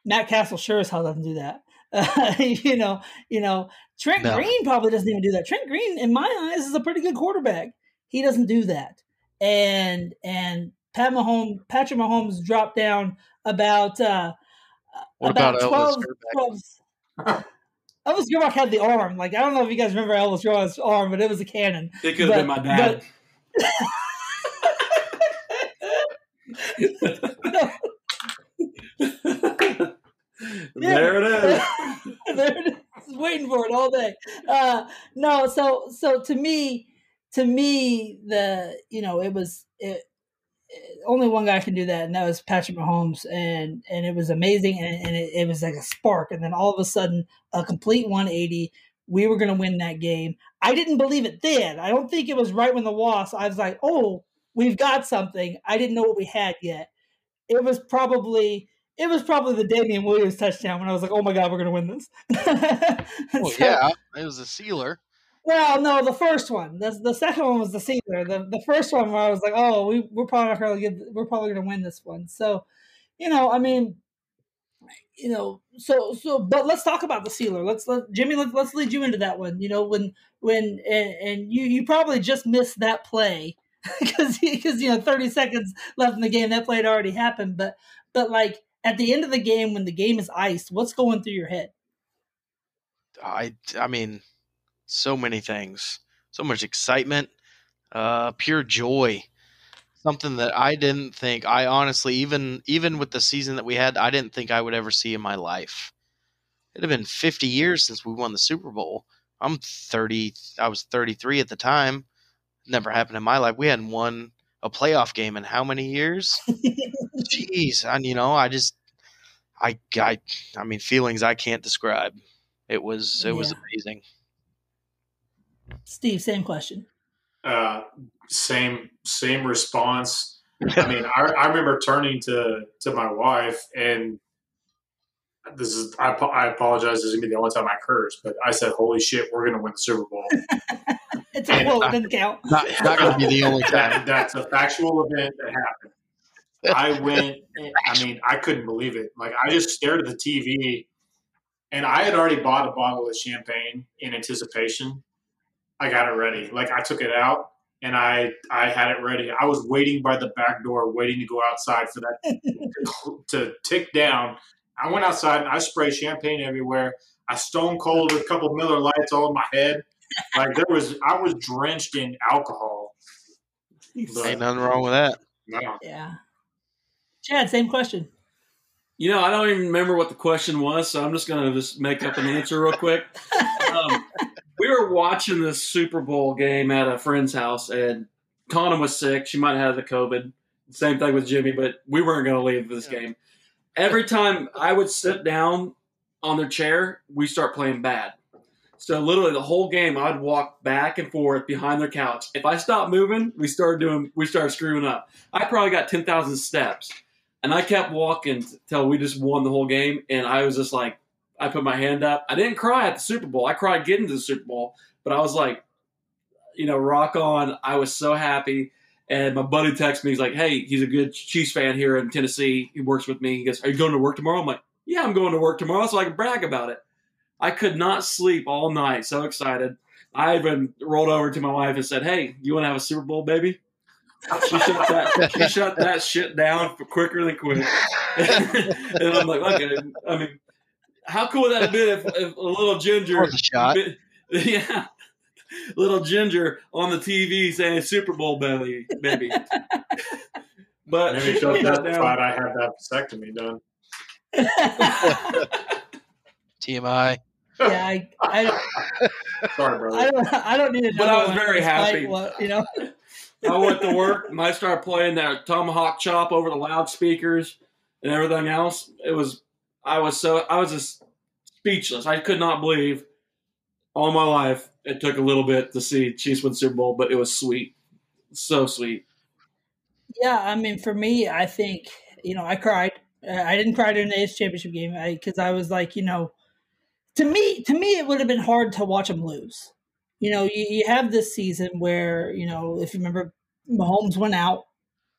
Matt Cassel sure as hell doesn't do that. Uh, [laughs] you know, you know Trent No. Green probably doesn't even do that. Trent Green, in my eyes, is a pretty good quarterback. He doesn't do that, and and Pat Mahomes, Patrick Mahomes dropped down about. uh What about Elvis 12, Grbac? 12 Elvis Grbac had the arm. Like I don't know if you guys remember Elvis Grbac's arm, but it was a cannon. It could have been But- my [laughs] [laughs] dad. there it is. [laughs] there it is, waiting for it all day. Uh, no, so so to me, to me, the you know it was it, it- only one guy can do that, and that was Patrick Mahomes, and and it was amazing, and, and it, it was like a spark, and then all of a sudden, a complete 180. We were going to win that game. I didn't believe it then. I don't think it was right when the loss. I was like, oh, we've got something. I didn't know what we had yet. It was probably it was probably the Damien Williams touchdown when I was like, oh my god, we're going to win this. [laughs] Well, So- yeah, it was a sealer. well, no, the first one. The, the second one was the sealer. The the first one where I was like, oh, we we're probably not gonna get we're probably gonna win this one. So, you know, I mean, you know, so so but let's talk about the sealer. Let's let Jimmy let's let's lead you into that one. You know, when when and, and you you probably just missed that play [laughs] because because you know 30 seconds left in the game that play had already happened. But but like at the end of the game when the game is iced, what's going through your head? I I mean, so many things, so much excitement, uh, pure joy. Something that I didn't think. I honestly, even even with the season that we had, I didn't think I would ever see in my life. It had been 50 years since we won the Super Bowl. I'm 30. I was 33 at the time. Never happened in my life. We hadn't won a playoff game in how many years? [laughs] Jeez, and you know, I just, I, I, I mean, feelings I can't describe. It was, it was amazing. Steve, same question. Uh, same same response. [laughs] I mean, I, I remember turning to to my wife, and this is I, I apologize. This is gonna be the only time I curse, but I said, "Holy shit, we're gonna win the Super Bowl." [laughs] It's a quote, it doesn't count. Not, not going to be the only [laughs] that, time. that's a factual event that happened. I [laughs] went. I mean, I couldn't believe it. Like I just stared at the TV, and I had already bought a bottle of champagne in anticipation. I got it ready. Like I took it out and I I had it ready. I was waiting by the back door, waiting to go outside for that to, [laughs] to tick down. I went outside and I sprayed champagne everywhere. I stone cold with a couple Miller Lites all in my head. Like there was, I was drenched in alcohol. But, Ain't nothing wrong with that. no. Yeah. Chad, same question. You know, I don't even remember what the question was, so I'm just going to just make up an answer real quick. [laughs] Um, we were watching this Super Bowl game at a friend's house, and Tana was sick. She might have had the COVID. Same thing with Jimmy, but we weren't going to leave this Yeah. game. Every time I would sit down on their chair, we start playing bad. So literally the whole game, I'd walk back and forth behind their couch. If I stopped moving, we started doing, we started screwing up. I probably got ten thousand steps, and I kept walking till we just won the whole game. And I was just like, I put my hand up. I didn't cry at the Super Bowl. I cried getting to the Super Bowl, but I was like, you know, rock on. I was so happy. And my buddy texts me. He's like, "Hey, he's a good Chiefs fan here in Tennessee. He works with me. He goes, "Are you going to work tomorrow?" I'm like, "Yeah, I'm going to work tomorrow, so I can brag about it." I could not sleep all night. So excited. I even rolled over to my wife and said, "Hey, you want to have a Super Bowl, baby?" She shut that. She shut that shit down for quicker than quick. [laughs] and I'm like, okay. I mean, how cool would that have been if, if a little ginger, a shot. [laughs] yeah, little ginger on the TV saying Super Bowl belly, baby. [laughs] But Maybe she she'll shut that testify down. I had that vasectomy done. TMI. yeah, I, I, don't, Sorry, brother. I don't, I don't need to. But I was very happy. What, you know, I went to work and I started playing that tomahawk chop over the loudspeakers and everything else. It was I was so I was just speechless. I could not believe all my life it took a little bit to see Chiefs win Super Bowl, but it was sweet. So sweet. yeah. I mean, for me, I think you know, I cried. I didn't cry during the AFC Championship game because I was like, you know, to me, to me, it would have been hard to watch them lose. You know, you, you have this season where you know, if you remember, Mahomes went out,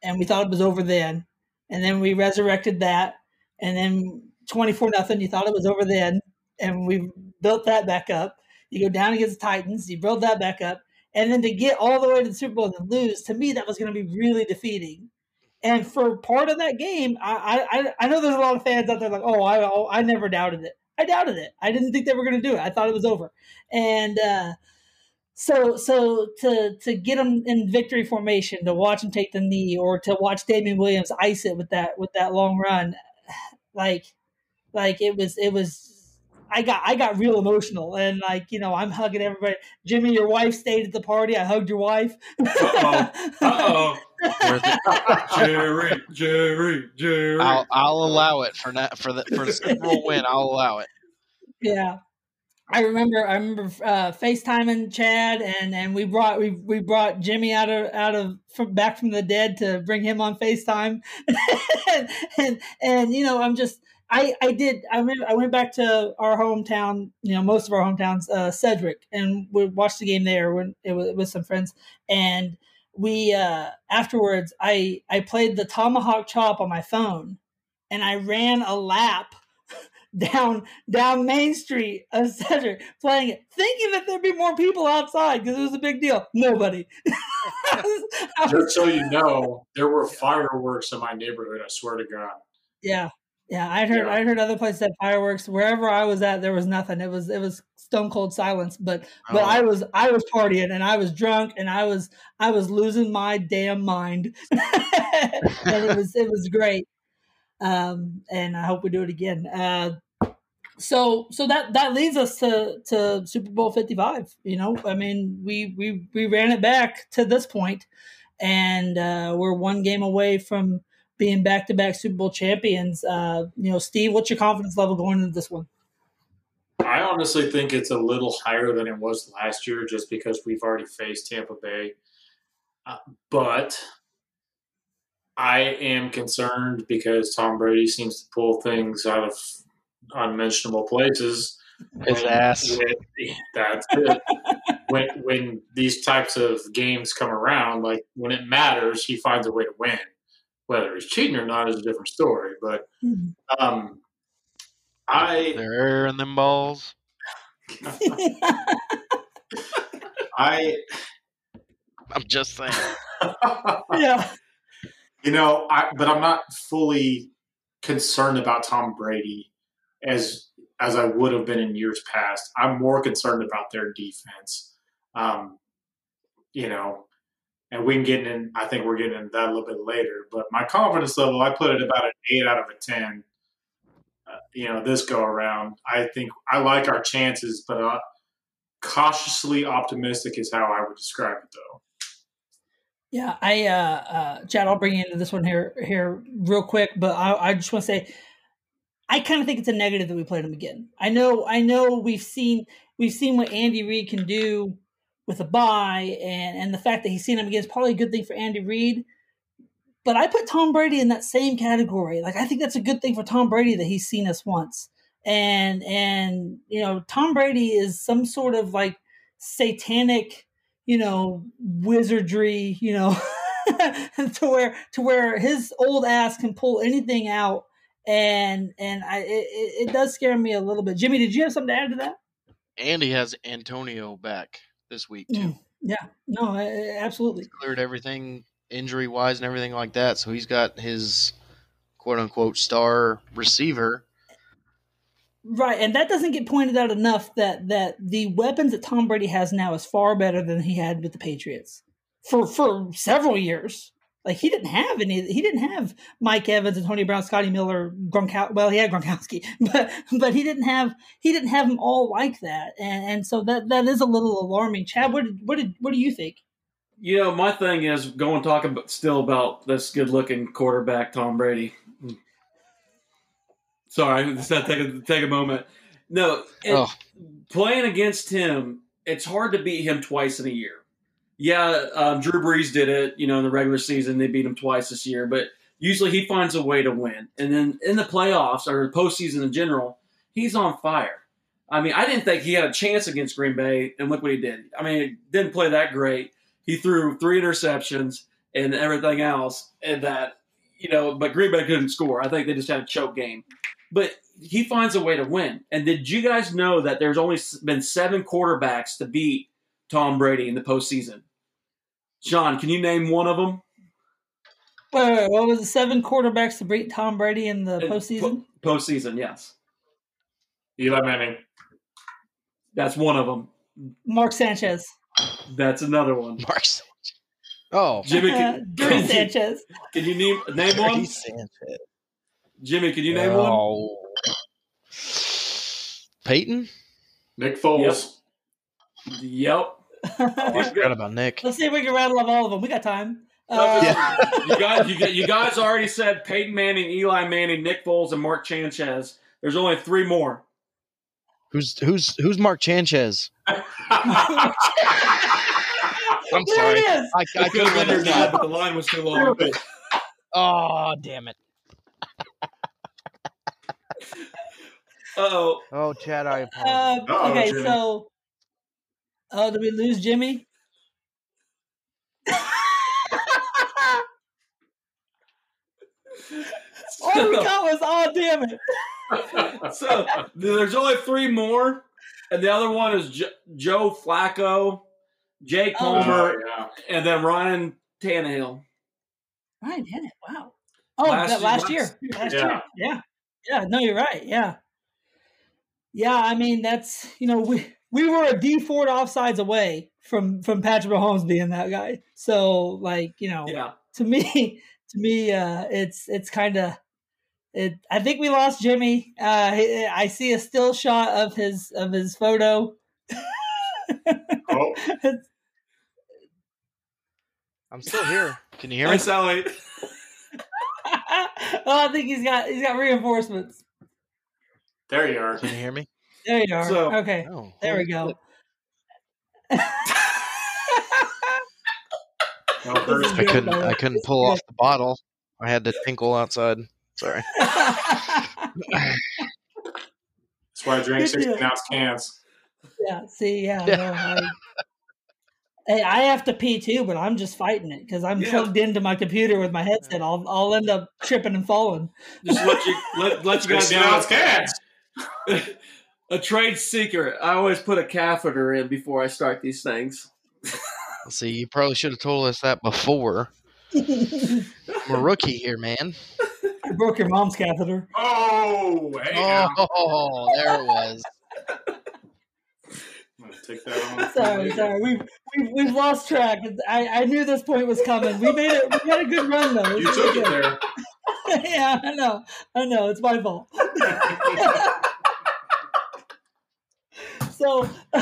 and we thought it was over then, and then we resurrected that, and then twenty four nothing. You thought it was over then, and we built that back up. You go down against the Titans, you build that back up, and then to get all the way to the Super Bowl and lose, to me, that was going to be really defeating. And for part of that game, I, I I know there's a lot of fans out there like, oh, I I never doubted it. I doubted it. I didn't think they were going to do it. I thought it was over. And uh, so so to to get them in victory formation, to watch them take the knee, or to watch Damien Williams ice it with that with that long run, [sighs] like like it was it was. I got I got real emotional and like you know I'm hugging everybody. Jimmy, your wife stayed at the party. I hugged your wife. Uh oh. [laughs] Jerry, Jerry, Jerry. I'll, I'll allow it for that for the for the Super Bowl win. I'll allow it. Yeah. I remember I remember uh, FaceTiming Chad and, and we brought we, we brought Jimmy out of out of from back from the dead to bring him on FaceTime. And, [laughs] and and you know I'm just I I did I went I went back to our hometown you know most of our hometowns uh, Cedric and we watched the game there when it was with some friends. And we uh, afterwards I I played the tomahawk chop on my phone and I ran a lap down down Main Street Cedric playing it, thinking that there'd be more people outside because it was a big deal. Nobody. Was- [laughs] Just so you know, there were fireworks in my neighborhood. I swear to God. yeah, yeah. I heard Yeah. I heard other places had fireworks. Wherever I was at, there was nothing. It was it was stone cold silence. But but Oh. I was I was partying and I was drunk and I was I was losing my damn mind. [laughs] and it was it was great. Um, and I hope we do it again. Uh, so so that that leads us to to Super Bowl 55 you know I mean we we we ran it back to this point and uh we're one game away from being back-to-back Super Bowl champions uh you know Steve what's your confidence level going into this one I honestly think it's a little higher than it was last year just because we've already faced Tampa Bay. Uh, but I am concerned because Tom Brady seems to pull things out of unmentionable places. His ass. when- that's it. when when these types of games come around, like when it matters, he finds a way to win. Whether he's cheating or not is a different story. But um, I They're airing them balls. [laughs] I I'm just saying. [laughs] yeah You know, I but I'm not fully concerned about Tom Brady as as I would have been in years past. I'm more concerned about their defense. Um, you know, and we can get in. I think we're getting into that a little bit later. But my confidence level, I put it about an eight out of a ten. Uh, you know, this go around, I think I like our chances, but uh, cautiously optimistic is how I would describe it, though. Yeah, I uh, uh Chad, I'll bring you into this one here here real quick, but I, I just want to say I kind of think it's a negative that we played him again. I know, I know, we've seen we've seen what Andy Reid can do with a bye, and and the fact that he's seen him again is probably a good thing for Andy Reid. But I put Tom Brady in that same category. Like I think that's a good thing for Tom Brady that he's seen us once, and and you know Tom Brady is some sort of like satanic, you know, wizardry, you know. [laughs] to where to where his old ass can pull anything out and and I it, it does scare me a little bit. Jimmy, did you have something to add to that? And he has Antonio back this week too. Mm, yeah, no, absolutely. Cleared everything injury wise and everything like that. So he's got his quote unquote star receiver. Right, and that doesn't get pointed out enough that that the weapons that Tom Brady has now is far better than he had with the Patriots for for several years. Like he didn't have any. He didn't have Mike Evans and Tony Brown, Scotty Miller, Gronkowski. Well, he had Gronkowski, [laughs] but but he didn't have he didn't have them all like that, and, and so that that is a little alarming. Chad, what did, what did what do you think? You know, my thing is going talking still about this good-looking quarterback, Tom Brady. Sorry, just had to take a, take a moment. No, it- Oh. playing against him, it's hard to beat him twice in a year. Yeah, um, Drew Brees did it. You know, in the regular season, they beat him twice this year, but usually he finds a way to win. And then in the playoffs or postseason in general, he's on fire. I mean, I didn't think he had a chance against Green Bay, and look what he did. I mean, he didn't play that great. He threw three interceptions and everything else, and that you know, but Green Bay couldn't score. I think they just had a choke game. But he finds a way to win. And did you guys know that there's only been seven quarterbacks to beat Tom Brady in the postseason? Sean, can you name one of them? Wait, wait, wait, what was the seven quarterbacks to beat Tom Brady in the In postseason? Po- postseason, yes. Eli Manning. That's one of them. Mark Sanchez, That's another one. Mark Sanchez. Oh, Jimmy, can, [laughs] Dirty can, you, Sanchez. can you name, name Dirty one? Sanchez. Jimmy, can you name one? Oh. Peyton? Nick Foles. Yep. [laughs] I forgot about Nick. Let's see if we can rattle off all of them. We got time. Uh, [laughs] you guys, you, you guys already said Peyton Manning, Eli Manning, Nick Foles, and Mark Sanchez. There's only three more. Who's who's who's Mark Sanchez? [laughs] I'm There sorry. it is. I, I could have couldn't been your dad, but the line was too long. Oh, damn it. Oh, Oh, Chad, I apologize. Uh, okay, Jimmy. so oh, did we lose Jimmy? All we got was oh damn it. [laughs] so there's only three more, and the other one is jo- Joe Flacco, Jake Oh. Palmer, yeah. and then Ryan Tannehill. Ryan Dennett, wow. Oh, Last that year- last last- year. Last Yeah. year. Yeah. Yeah, no, you're right. Yeah. Yeah, I mean that's you know, we we were a Dee Ford offsides away from from Patrick Mahomes being that guy. So like, you know, Yeah, to me [laughs] to me uh it's it's kind of it i think we lost jimmy uh I- i see a still shot of his of his photo Oh, [laughs] I'm still here. Can you hear Hi, me? Sally. [laughs] oh i think he's got he's got reinforcements there you are. Can you hear me? there you are So- okay Oh, there we go Oh, [laughs] This Bruce. is I couldn't. I couldn't pull off the bottle. I had to tinkle outside. Sorry. [laughs] That's why I drank Good 16 ounce cans. yeah see yeah, no, I, hey i have to pee too but i'm just fighting it because i'm Yeah. plugged into my computer with my headset i'll i'll end up tripping and falling Just let you let, let you guys 16 know. ounce cans. [laughs] a trade secret. I always put a catheter in before I start these things. See. You probably should have told us that before. I'm a rookie here, man. I broke your mom's catheter Oh, hey. now. Oh, there it was. I'm going to take that on. Sorry, sorry. We've, we've we've lost track. I, I knew this point was coming. We made it. We had a good run though. You took really it there. [laughs] yeah, I know. I know. It's my fault. [laughs] so, [laughs]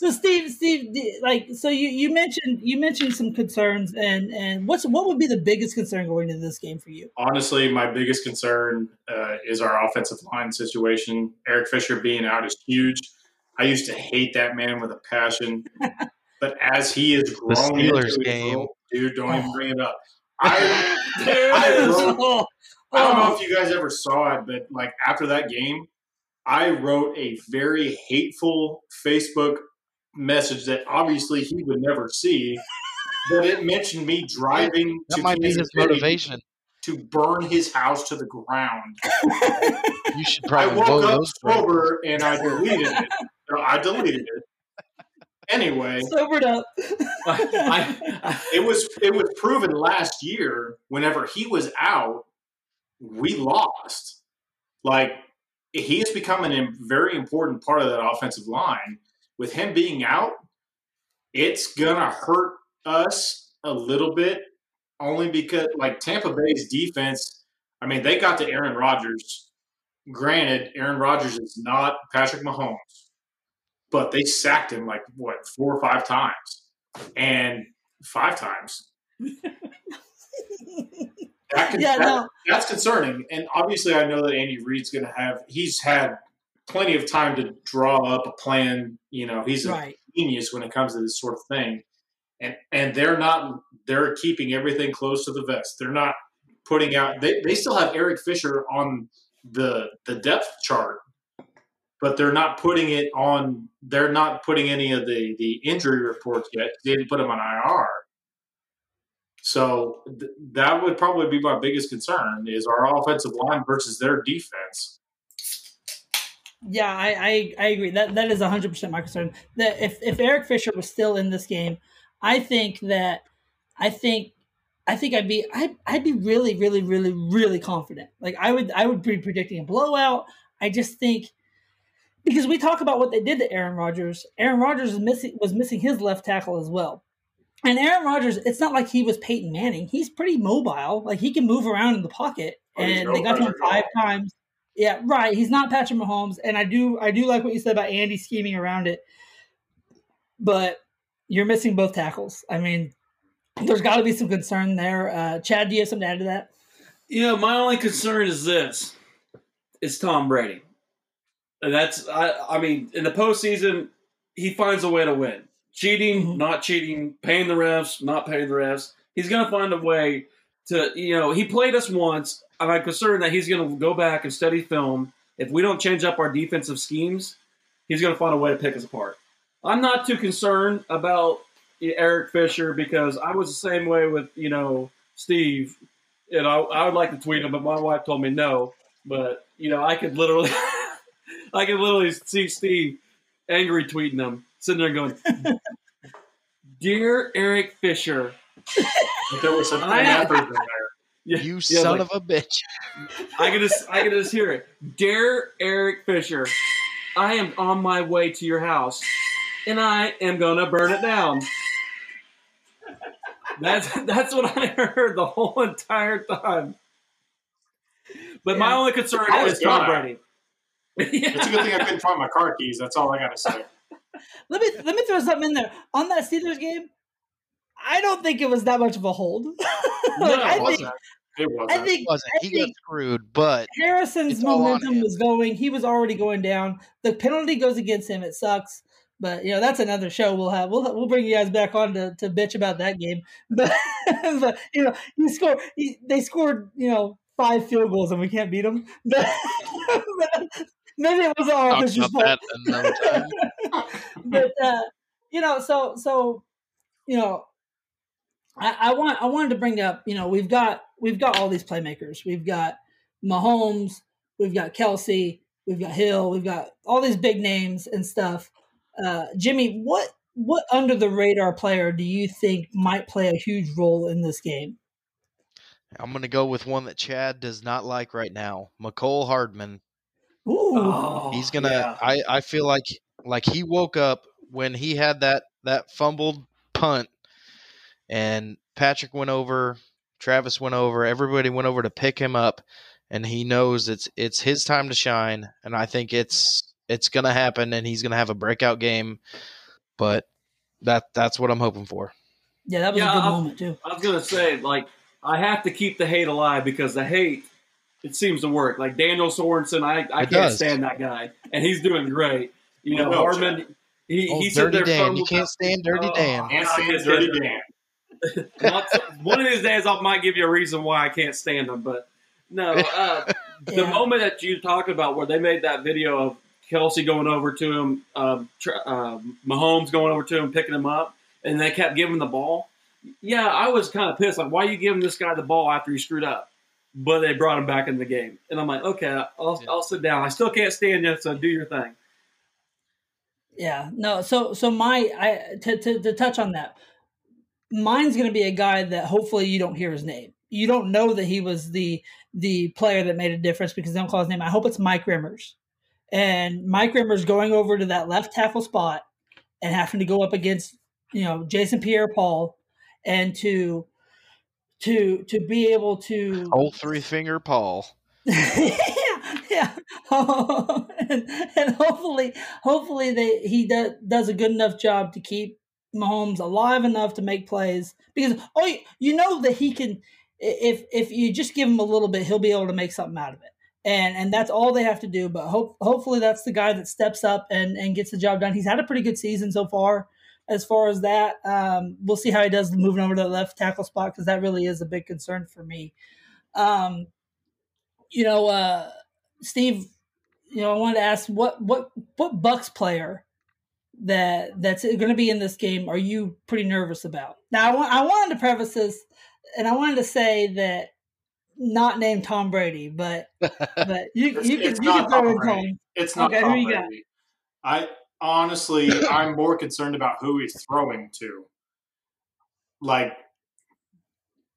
So Steve, Steve, like, so you, you mentioned you mentioned some concerns, and and what's what would be the biggest concern going into this game for you? Honestly, my biggest concern uh, is our offensive line situation. Eric Fisher being out is huge. I used to hate that man with a passion, [laughs] but as he is growing Steelers into game. role- dude, don't even bring it up. [laughs] I, Dude, I wrote- I don't know oh. if you guys ever saw it, but like after that game, I wrote a very hateful Facebook message that obviously he would never see. But it mentioned me driving That to might be Kansas his City motivation. to burn his house to the ground. [laughs] You should I probably woke blow up those. braids. sober and I deleted it. No, I deleted it. Anyway, sobered up. I, I, it was it was proven last year. Whenever he was out, we lost. Like he has become a very important part of that offensive line. With him being out, it's gonna hurt us a little bit, only because like Tampa Bay's defense. I mean, they got to Aaron Rodgers. Granted, Aaron Rodgers is not Patrick Mahomes, but they sacked him like what four or five times, and five times. [laughs] That can, yeah, that- no, that's concerning. And obviously, I know that Andy Reid's going to have. He's had plenty of time to draw up a plan. You know, he's a right. genius when it comes to this sort of thing. And and they're not. They're keeping everything close to the vest. They're not putting out. They they still have Eric Fisher on the the depth chart, but they're not putting it on. They're not putting any of the the injury reports yet. They didn't put him on IR. So th- that would probably be my biggest concern is our offensive line versus their defense. Yeah, I, I, I agree. That that is hundred percent my concern. That if, if Eric Fisher was still in this game, I think that I think I think I'd be I'd, I'd be really, really, really, really confident. Like I would I would be predicting a blowout. I just think because we talk about what they did to Aaron Rodgers. Aaron Rodgers is missing was missing his left tackle as well. And Aaron Rodgers, it's not like he was Peyton Manning. He's pretty mobile. Like he can move around in the pocket. Oh, and no they got to him five times. Yeah, right. He's not Patrick Mahomes, and I do I do like what you said about Andy scheming around it. But you're missing both tackles. I mean, there's got to be some concern there. Uh, Chad, do you have something to add to that? Yeah, my only concern is this: it's Tom Brady, and that's I. I mean, in the postseason, he finds a way to win. Cheating, not cheating, paying the refs, not paying the refs. He's going to find a way to. You know, he played us once. I'm concerned that he's going to go back and study film. If we don't change up our defensive schemes, he's going to find a way to pick us apart. I'm not too concerned about Eric Fisher because I was the same way with you know Steve. And I, I would like to tweet him, but my wife told me no. But you know, I could literally, [laughs] I could literally see Steve angry tweeting him, sitting there going, "Dear Eric Fisher, there was some I- effort in there. Yeah, You yeah, son like, of a bitch. I can just I can just hear it. Dear Eric Fisher, I am on my way to your house, and I am gonna burn it down. That's that's what I heard the whole entire time. But my only concern oh, is Tom gonna. Brady. It's a good thing I couldn't find my car keys. That's all I got to say. Let me let me throw something in there on that Steelers game. I don't think it was that much of a hold. [laughs] like, No, I It think wasn't. It wasn't. I think He wasn't. I He got think screwed, but Harrison's It's all on momentum was going. He was already going down. The penalty goes against him. It sucks. But you know that's another show we'll have. We'll we'll bring you guys back on to, to bitch about that game. [laughs] But but you know he scored. He, they scored you know five field goals and we can't beat them. [laughs] But, maybe it was our talk offensive about fault. that [laughs] but uh, you know, so so you know, I, I want I wanted to bring up. You know, we've got we've got all these playmakers. We've got Mahomes. We've got Kelce. We've got Hill. We've got all these big names and stuff. Uh, Jimmy, what what under the radar player do you think might play a huge role in this game? I'm going to go with one that Chad does not like right now. Mecole Hardman. Ooh, Oh, He's gonna. yeah. I I feel like like he woke up when he had that that fumbled punt, and Patrick went over, Travis went over, everybody went over to pick him up, and he knows it's it's his time to shine, and I think it's it's gonna happen, and he's gonna have a breakout game. but that that's what I'm hoping for. Yeah, that was Yeah, a good I- moment too. I was gonna say, like, I have to keep the hate alive because the hate it seems to work. Like Daniel Sorensen, I, I It can't does. stand that guy, and he's doing great. You know, No, Hardman, he, Oh, he said Dirty there Dan, you can't stand Dirty Oh, Dan. Can't I stand Dirty stand Dan. [laughs] One of these days, I might give you a reason why I can't stand him, but no. Uh, [laughs] the moment that you talked about where they made that video of Kelce going over to him, um, tr- uh, Mahomes going over to him, picking him up, and they kept giving him the ball. Yeah, I was kind of pissed. Like, why are you giving this guy the ball after he screwed up? But they brought him back in the game, and I'm like, okay, I'll, Yeah. I'll sit down. I still can't stand you, so do your thing. Yeah, no. So, so my, I to to, to touch on that, mine's going to be a guy that hopefully you don't hear his name. You don't know that he was the the player that made a difference because they don't call his name. I hope it's Mike Remmers, and Mike Remmers going over to that left tackle spot and having to go up against you know Jason Pierre-Paul and to to to be able to Old three finger Paul. [laughs] yeah, yeah. [laughs] and, and hopefully, hopefully they he do, does a good enough job to keep Mahomes alive enough to make plays because oh, you, you know that he can. If if you just give him a little bit, he'll be able to make something out of it. And and that's all they have to do. But hope hopefully that's the guy that steps up and and gets the job done. He's had a pretty good season so far. As far as that, um, we'll see how he does moving over to the left tackle spot because that really is a big concern for me. Um, you know, uh, Steve, you know, I wanted to ask what what what Bucks player that that's going to be in this game are you pretty nervous about? Now, I want I wanted to preface this, and I wanted to say that not named Tom Brady, but [laughs] but you It's- you can it's you can throw Tom in Tom. It's not Okay, who Tom you got? Brady. I honestly, [coughs] I'm more concerned about who he's throwing to. Like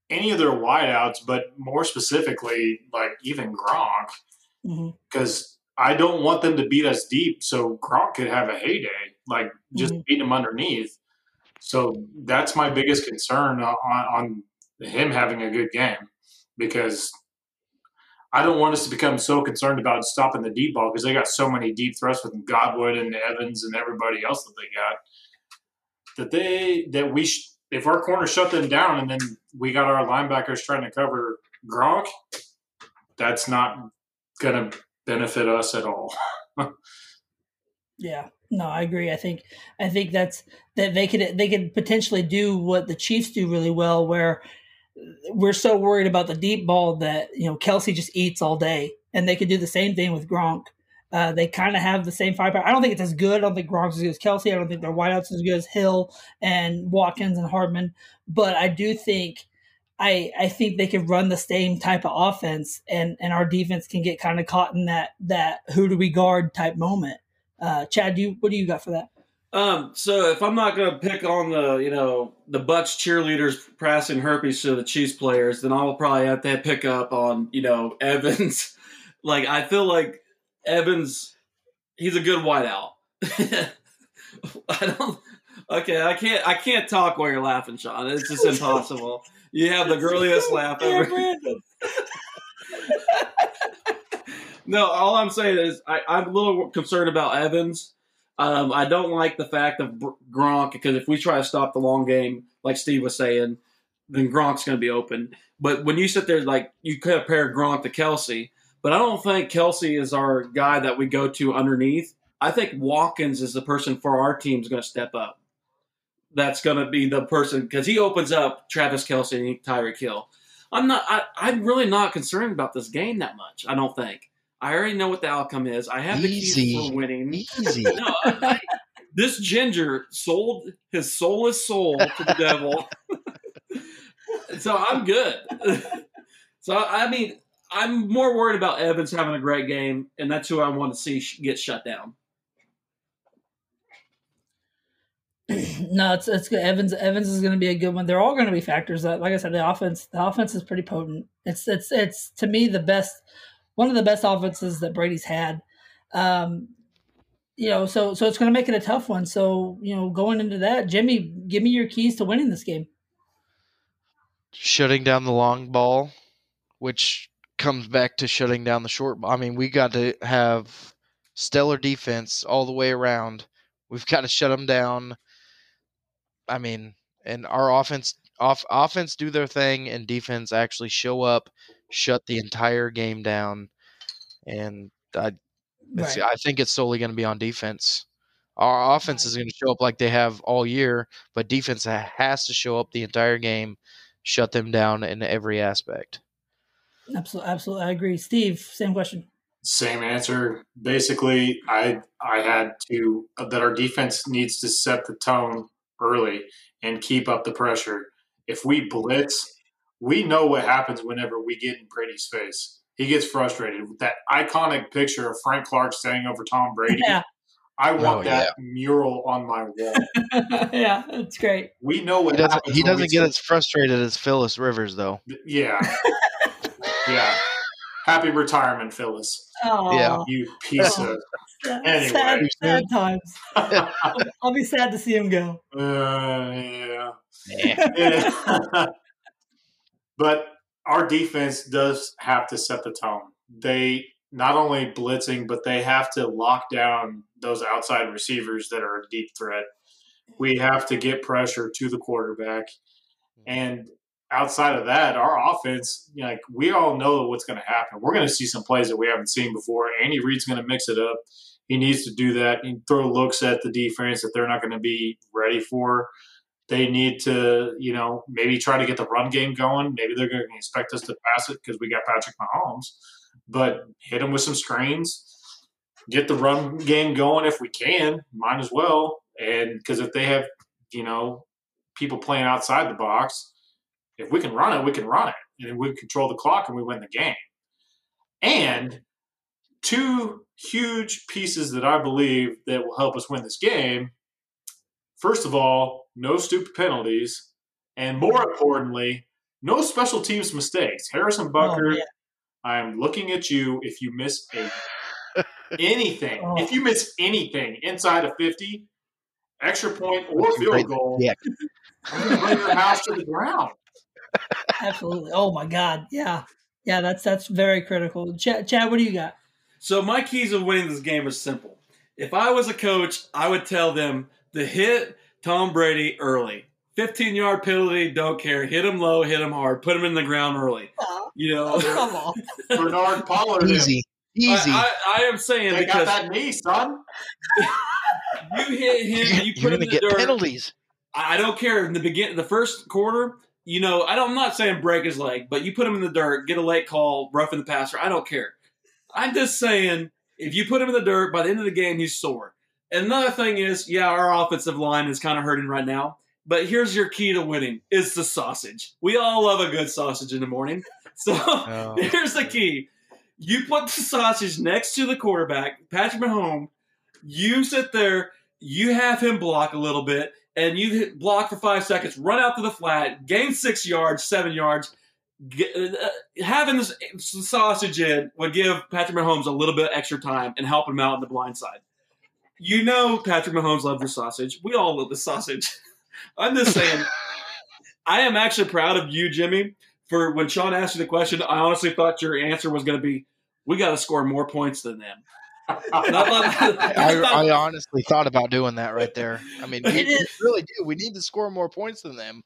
any of their wideouts, but more specifically, like even Gronk, because I don't want them to beat us deep, so Gronk could have a heyday, like just Mhm. beat him underneath. So that's my biggest concern on, on him having a good game, because I don't want us to become so concerned about stopping the deep ball because they got so many deep threats with Godwin and Evans and everybody else that they got that they that we sh- if our corner shut them down and then we got our linebackers trying to cover Gronk, that's not going to benefit us at all. [laughs] Yeah, no, I agree. I think I think that's that they could they could potentially do what the Chiefs do really well, where we're so worried about the deep ball that you know Kelce just eats all day, and they could do the same thing with Gronk. Uh, they kind of have the same firepower. I don't think it's as good. I don't think Gronk's as good as Kelce. I don't think their wideouts as good as Hill and Watkins and Hardman. But I do think I I think they could run the same type of offense, and and our defense can get kind of caught in that that who do we guard type moment. Uh, Chad, do you, what do you got for that? Um, so if I'm not going to pick on the, you know, the Bucks cheerleaders passing herpes to the Chiefs players, then I'll probably have to pick up on, you know, [laughs] Evans. like I feel like Evans, he's a good wideout. [laughs] I don't. Okay, I can't. I can't talk while you're laughing, Sean. It's just impossible. You have the girliest [laughs] laugh ever. No, all I'm saying is I, I'm a little concerned about Evans. Um, I don't like the fact of Gronk because if we try to stop the long game, like Steve was saying, then Gronk's going to be open. But when you sit there, like you compare Gronk to Kelce, but I don't think Kelce is our guy that we go to underneath. I think Watkins is the person for our team is going to step up. That's going to be the person because he opens up Travis Kelce and Tyreek Hill. I'm not. I, I'm really not concerned about this game that much. I don't think. I already know what the outcome is. I have the keys Easy. for winning. Easy. [laughs] No, I, I, this ginger sold his soulless soul to the devil. [laughs] so I'm good. [laughs] so I mean, I'm more worried about Evans having a great game, and that's who I want to see sh- get shut down. [clears throat] no, it's it's good. Evans Evans is going to be a good one. They're all going to be factors. That, like I said, the offense the offense is pretty potent. It's it's it's to me the best one of the best offenses that Brady's had. Um, you know, so so it's going to make it a tough one. So you know, going into that, Jimmy, give me your keys to winning this game. shutting down the long ball, which comes back to shutting down the short. I mean, we got to have stellar defense all the way around. We've got to shut them down I mean, and our offense off offense do their thing and defense actually show up, shut the entire game down, and I it's, Right. I think it's solely going to be on defense. Our offense is going to show up like they have all year, but defense has to show up the entire game, shut them down in every aspect. Absolutely, absolutely. I agree. Steve, same question. Same answer. Basically, I I had to uh, that our defense needs to set the tone early and keep up the pressure. If we blitz, we know what happens whenever we get in Brady's face. He gets frustrated. With that iconic picture of Frank Clark standing over Tom Brady. Yeah, I want Oh, that mural on my wall. [laughs] yeah, that's great. We know what He doesn't. happens. He doesn't get as frustrated as Phyllis Rivers, though. Yeah, yeah. Happy retirement, Phyllis. Oh, Yeah. You piece of. [laughs] Anyway. sad, sad times. [laughs] I'll be sad to see him go. Uh, yeah. Yeah. But our defense does have to set the tone. They not only blitzing, but they have to lock down those outside receivers that are a deep threat. We have to get pressure to the quarterback. Mm-hmm. And outside of that, our offense, you know, like we all know what's going to happen. We're going to see some plays that we haven't seen before. Andy Reid's going to mix it up. He needs to do that and throw looks at the defense that they're not going to be ready for. They need to, you know, maybe try to get the run game going. Maybe they're going to expect us to pass it because we got Patrick Mahomes, but hit them with some screens. Get the run game going if we can. Might as well. And because if they have, you know, people playing outside the box, if we can run it, we can run it, and we control the clock and we win the game. And two huge pieces that I believe that will help us win this game. First of all, no stupid penalties, and more importantly, no special teams mistakes. Harrison oh, Butker, Oh, yeah. I'm looking at you. If you miss a [laughs] anything, Oh. if you miss anything inside of 50, extra point or field break- goal, yeah. I'm going to bring your house to the ground. [laughs] Absolutely. Oh my God. Yeah. Yeah, that's that's very critical. Chad, Chad what do you got? So my keys of winning this game are simple. If I was a coach, I would tell them the hit Tom Brady early. 15 yard penalty, don't care. Hit him low, hit him hard, put him in the ground early. Oh, You know, oh, come on. [laughs] Bernard Pollard. Easy, easy. I, I, I am saying They got because that knee, son. [laughs] you hit him, you You're him gonna in the get dirt. penalties. I I don't care in the begin, the first quarter. You know, I don't, I'm not saying break his leg, but you put him in the dirt, get a late call, roughing the passer. I don't care. I'm just saying, if you put him in the dirt, by the end of the game, he's sore. Another thing is, yeah, our offensive line is kind of hurting right now. But here's your key to winning: is the sausage. We all love a good sausage in the morning. [laughs] So Oh. here's the key: you put the sausage next to the quarterback, Patrick Mahomes. You sit there, you have him block a little bit, and you hit block for five seconds, run out to the flat, gain six yards, seven yards. Get, uh, having this sausage in would give Patrick Mahomes a little bit extra time and help him out on the blind side. You know, Patrick Mahomes loves the sausage. We all love the sausage. [laughs] I'm just saying, I am actually proud of you, Jimmy, for when Sean asked you the question. I honestly thought your answer was going to be, "We got to score more points than them." [laughs] I, I honestly thought about doing that right there. I mean, we, we really do. We need to score more points than them.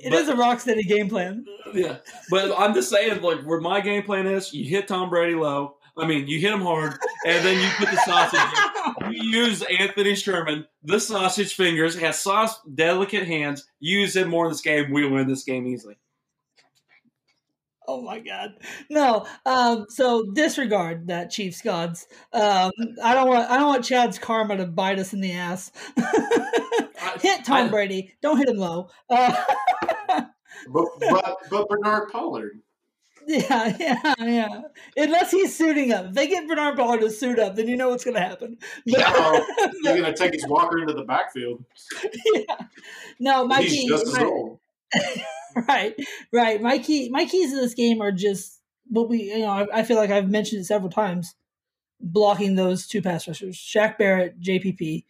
It is a rock steady game plan. yeah, but I'm just saying, like, where my game plan is, you hit Tom Brady low. I mean, you hit him hard, and then you put the sausage. In. You use Anthony Sherman, the sausage fingers, has sauce delicate hands. Use him more in this game. We win this game easily. Oh my God! No. Um. So disregard that Chiefs gods. Um. I don't want. I don't want Chad's karma to bite us in the ass. [laughs] hit Tom I- Brady. Don't hit him low. Uh, [laughs] But, but, but Bernard Pollard. Yeah. [laughs] Yeah. Yeah. Unless he's suiting up. If they get Bernard Pollard to suit up, then you know what's going to happen. [laughs] No, You're going to take his [laughs] walker into the backfield. yeah. No, my He's just as my- old. right, right. My key, my keys to this game are just what we, you know, I, I feel like I've mentioned it several times. Blocking those two pass rushers, Shaq Barrett, JPP.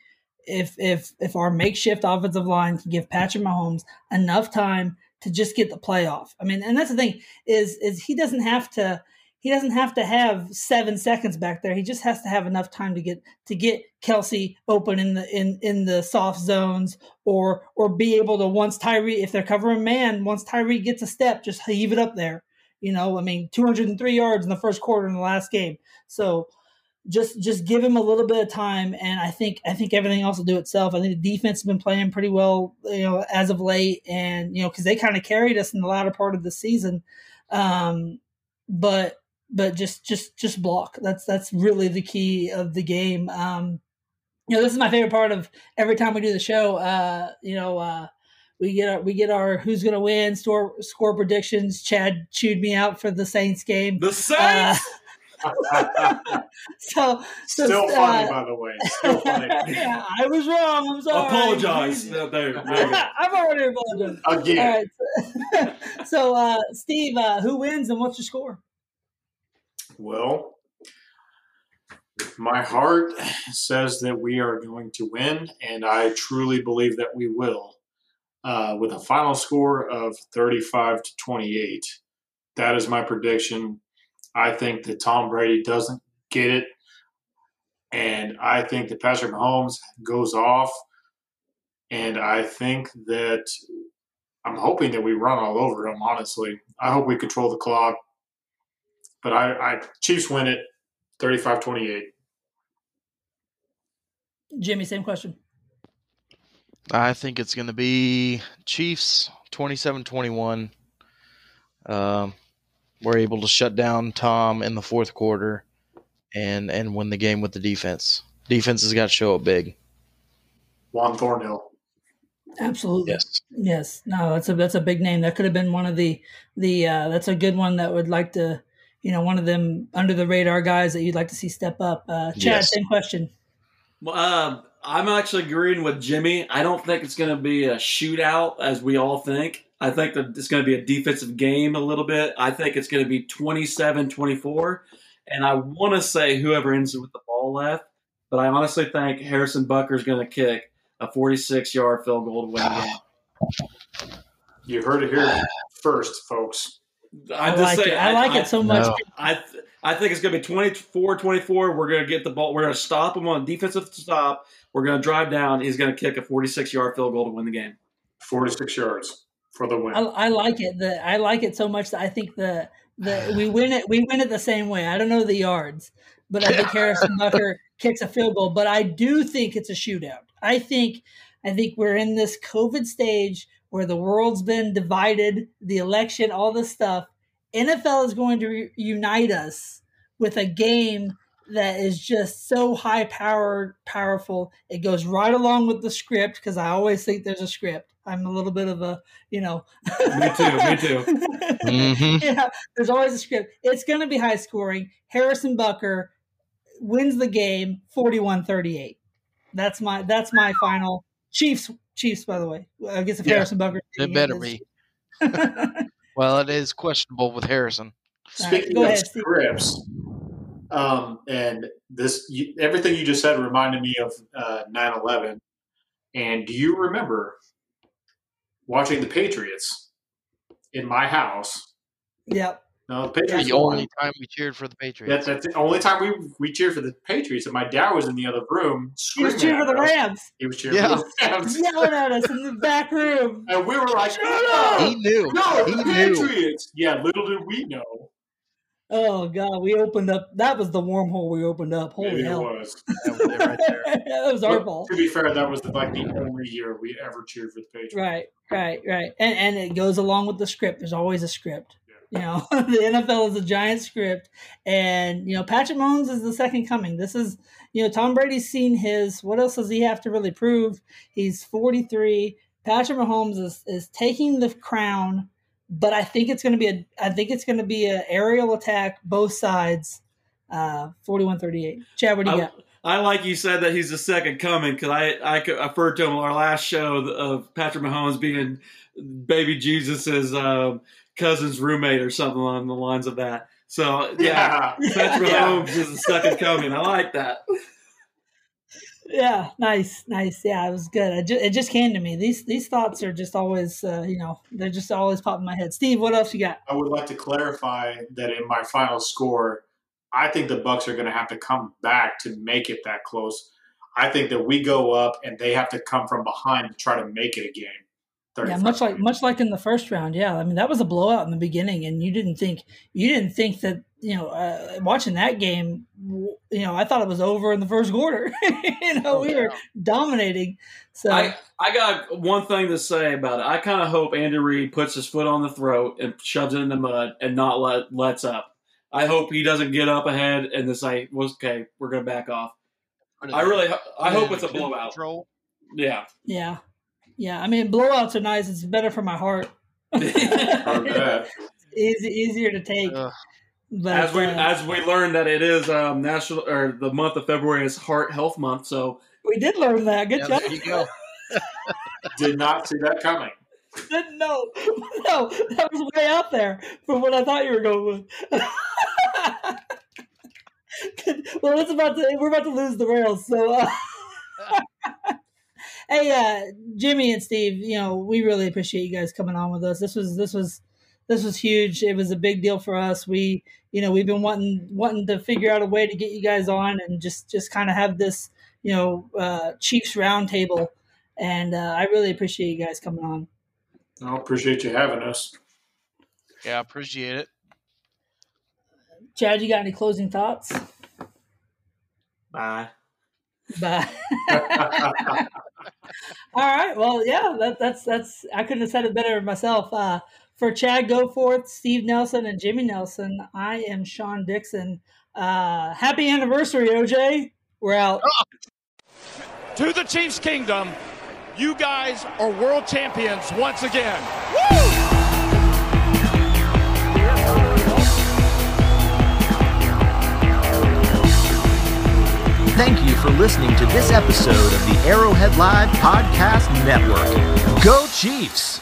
If if if our makeshift offensive line can give Patrick Mahomes enough time to just get the playoff, I mean, and that's the thing is is he doesn't have to he doesn't have to have seven seconds back there. He just has to have enough time to get to get Kelce open in the in in the soft zones, or or be able to once Tyreek if they're covering man, once Tyreek gets a step, just heave it up there. You know, I mean, 203 yards in the first quarter in the last game. So just just give him a little bit of time, and I think I think everything else will do itself. I think the defense has been playing pretty well, you know, as of late, and you know, because they kind of carried us in the latter part of the season. Um, but but just just just block. That's that's really the key of the game. Um, you know, this is my favorite part of every time we do the show. Uh, you know, uh, we get our we get our who's going to win store score predictions. Chad chewed me out for the Saints game. The Saints. Uh, [laughs] so, so Still funny, uh, by the way. Still funny. [laughs] yeah, I was wrong. I'm sorry. Apologize. No, there, there you go. [laughs] I've already apologized. Again. All right. So, so uh, Steve, uh, who wins and what's your score? Well, my heart says that we are going to win, and I truly believe that we will. Uh, with a final score of 35 to 28. That is my prediction. I think that Tom Brady doesn't get it, and I think that Patrick Mahomes goes off, and I think that I'm hoping that we run all over him. Honestly, I hope we control the clock, but I, I Chiefs win it, 35-28. Jimmy, same question. I think it's going to be Chiefs 27 21. Um, we're able to shut down Tom in the fourth quarter and, and win the game with the defense. Defense has got to show up big. Juan Thornhill. Absolutely. Yes. Yes. No, that's a that's a big name. That could have been one of the the uh, that's a good one that would like to you know one of them under the radar guys that you'd like to see step up. Uh, Chad, Yes. same question. Well, uh, I'm actually agreeing with Jimmy. I don't think it's going to be a shootout as we all think. I think that it's going to be a defensive game a little bit. I think it's going to be 27 24. And I want to say whoever ends with the ball left, but I honestly think Harrison Butker is going to kick a 46 yard field goal to win the game. [sighs] You heard it here first, folks. I I'm just like saying, it. I like it so much. No. I th- I think it's going to be 24 24. We're going to get the ball. We're going to stop them on a defensive stop. We're going to drive down. He's going to kick a 46 yard field goal to win the game. 46 yards for the win. I, I like it. The I like it so much that I think the the we win it. We win it the same way. I don't know the yards, but I think [laughs] Harrison Butker kicks a field goal. But I do think it's a shootout. I think I think we're in this COVID stage where the world's been divided, the election, all this stuff. NFL is going to re- unite us with a game that is just so high powered, powerful. It goes right along with the script because I always think there's a script. I'm a little bit of a, you know. Me too, me too. Mhm. [laughs] yeah, there's always a script. It's going to be high scoring. Harrison Butker wins the game 41-38. That's my that's my final Chiefs Chiefs by the way. I guess if Yeah. Harrison Butker It better be. [laughs] Well, it is questionable with Harrison. Speaking go of ahead, Steve. Scripts, um, and this you, everything you just said reminded me of uh, 9/11. And do you remember watching the Patriots in my house? Yep. No, the Patriots. The won. only time we cheered for the That, Patriots. that's the only time we we cheered for the Patriots, and my dad was in the other room. He was screaming cheering for the. Rams, He was cheering Yeah. for the Rams, yelling at us in the back room. and we were like, he "No, knew. no, he the knew. Patriots!" Yeah, little did we know. Oh god, we opened up. That was the wormhole we opened up. Holy Maybe it hell! was. That was it right there. [laughs] that was our But fault. To be fair, that was like the only year we ever cheered for the Patriots. Right, right, right. And and it goes along with the script. There's always a script. You know, [laughs] the NFL is a giant script, and you know Patrick Mahomes is the second coming. This is you know Tom Brady's seen his. What else does he have to really prove? He's 43. Patrick Mahomes is is taking the crown, but I think it's going to be a. I think it's going to be an aerial attack, both sides. Uh, 41-38. Chad, what do you I, got? I like you said that he's the second coming because I, I I referred to him on our last show of Patrick Mahomes being baby Jesus's um, cousin's roommate or something along the lines of that. So yeah, Yeah. [laughs] Patrick Yeah. Mahomes is the second coming. I like that. Yeah, nice, nice. Yeah, it was good. It, ju- it just came to me. These these thoughts are just always, uh, you know, they're just always popping my head. Steve, what else you got? I would like to clarify that in my final score, I think the Bucks are going to have to come back to make it that close. I think that we go up and they have to come from behind to try to make it a game. Yeah, much like much like in the first round. Yeah, I mean that was a blowout in the beginning, and you didn't think you didn't think that you know uh, watching that game. You know, I thought it was over in the first quarter. [laughs] you know, we were dominating. So I, I got one thing to say about it. I kind of hope Andy Reid puts his foot on the throat and shoves it in the mud and not let lets up. I hope he doesn't get up ahead and then say, well, "Okay, we're going to back off." I really, ho- I hope it's a blowout. Control. Yeah, yeah, yeah. I mean, blowouts are nice. It's better for my heart. [laughs] Heard that. [laughs] Easy, easier to take. Ugh. But as we uh, as we learned that it is um, national or the month of February is Heart Health Month, so we did learn that. Good Yeah, job. there you go. [laughs] Did not see that coming. Didn't know. No, that was way out there from what I thought you were going with. well, it's about to. We're about to lose the rails. So, uh, hey, uh, Jimmy and Steve, you know, we really appreciate you guys coming on with us. This was this was this was huge. It was a big deal for us. We, you know, we've been wanting wanting to figure out a way to get you guys on and just just kind of have this, you know, uh, Chiefs roundtable. And uh, I really appreciate you guys coming on. I appreciate you having us. Yeah, I appreciate it. Chad, you got any closing thoughts? bye. Bye. [laughs] [laughs] All right. Well, yeah, that, that's that's. I couldn't have said it better myself. Uh, for Chad Goforth, Steve Nelson, and Jimmy Nelson, I am Sean Dixon. Uh, happy anniversary, OJ. We're out. To the Chiefs Kingdom, you guys are world champions once again. Thank you for listening to this episode of the Arrowhead Live Podcast Network. Go Chiefs!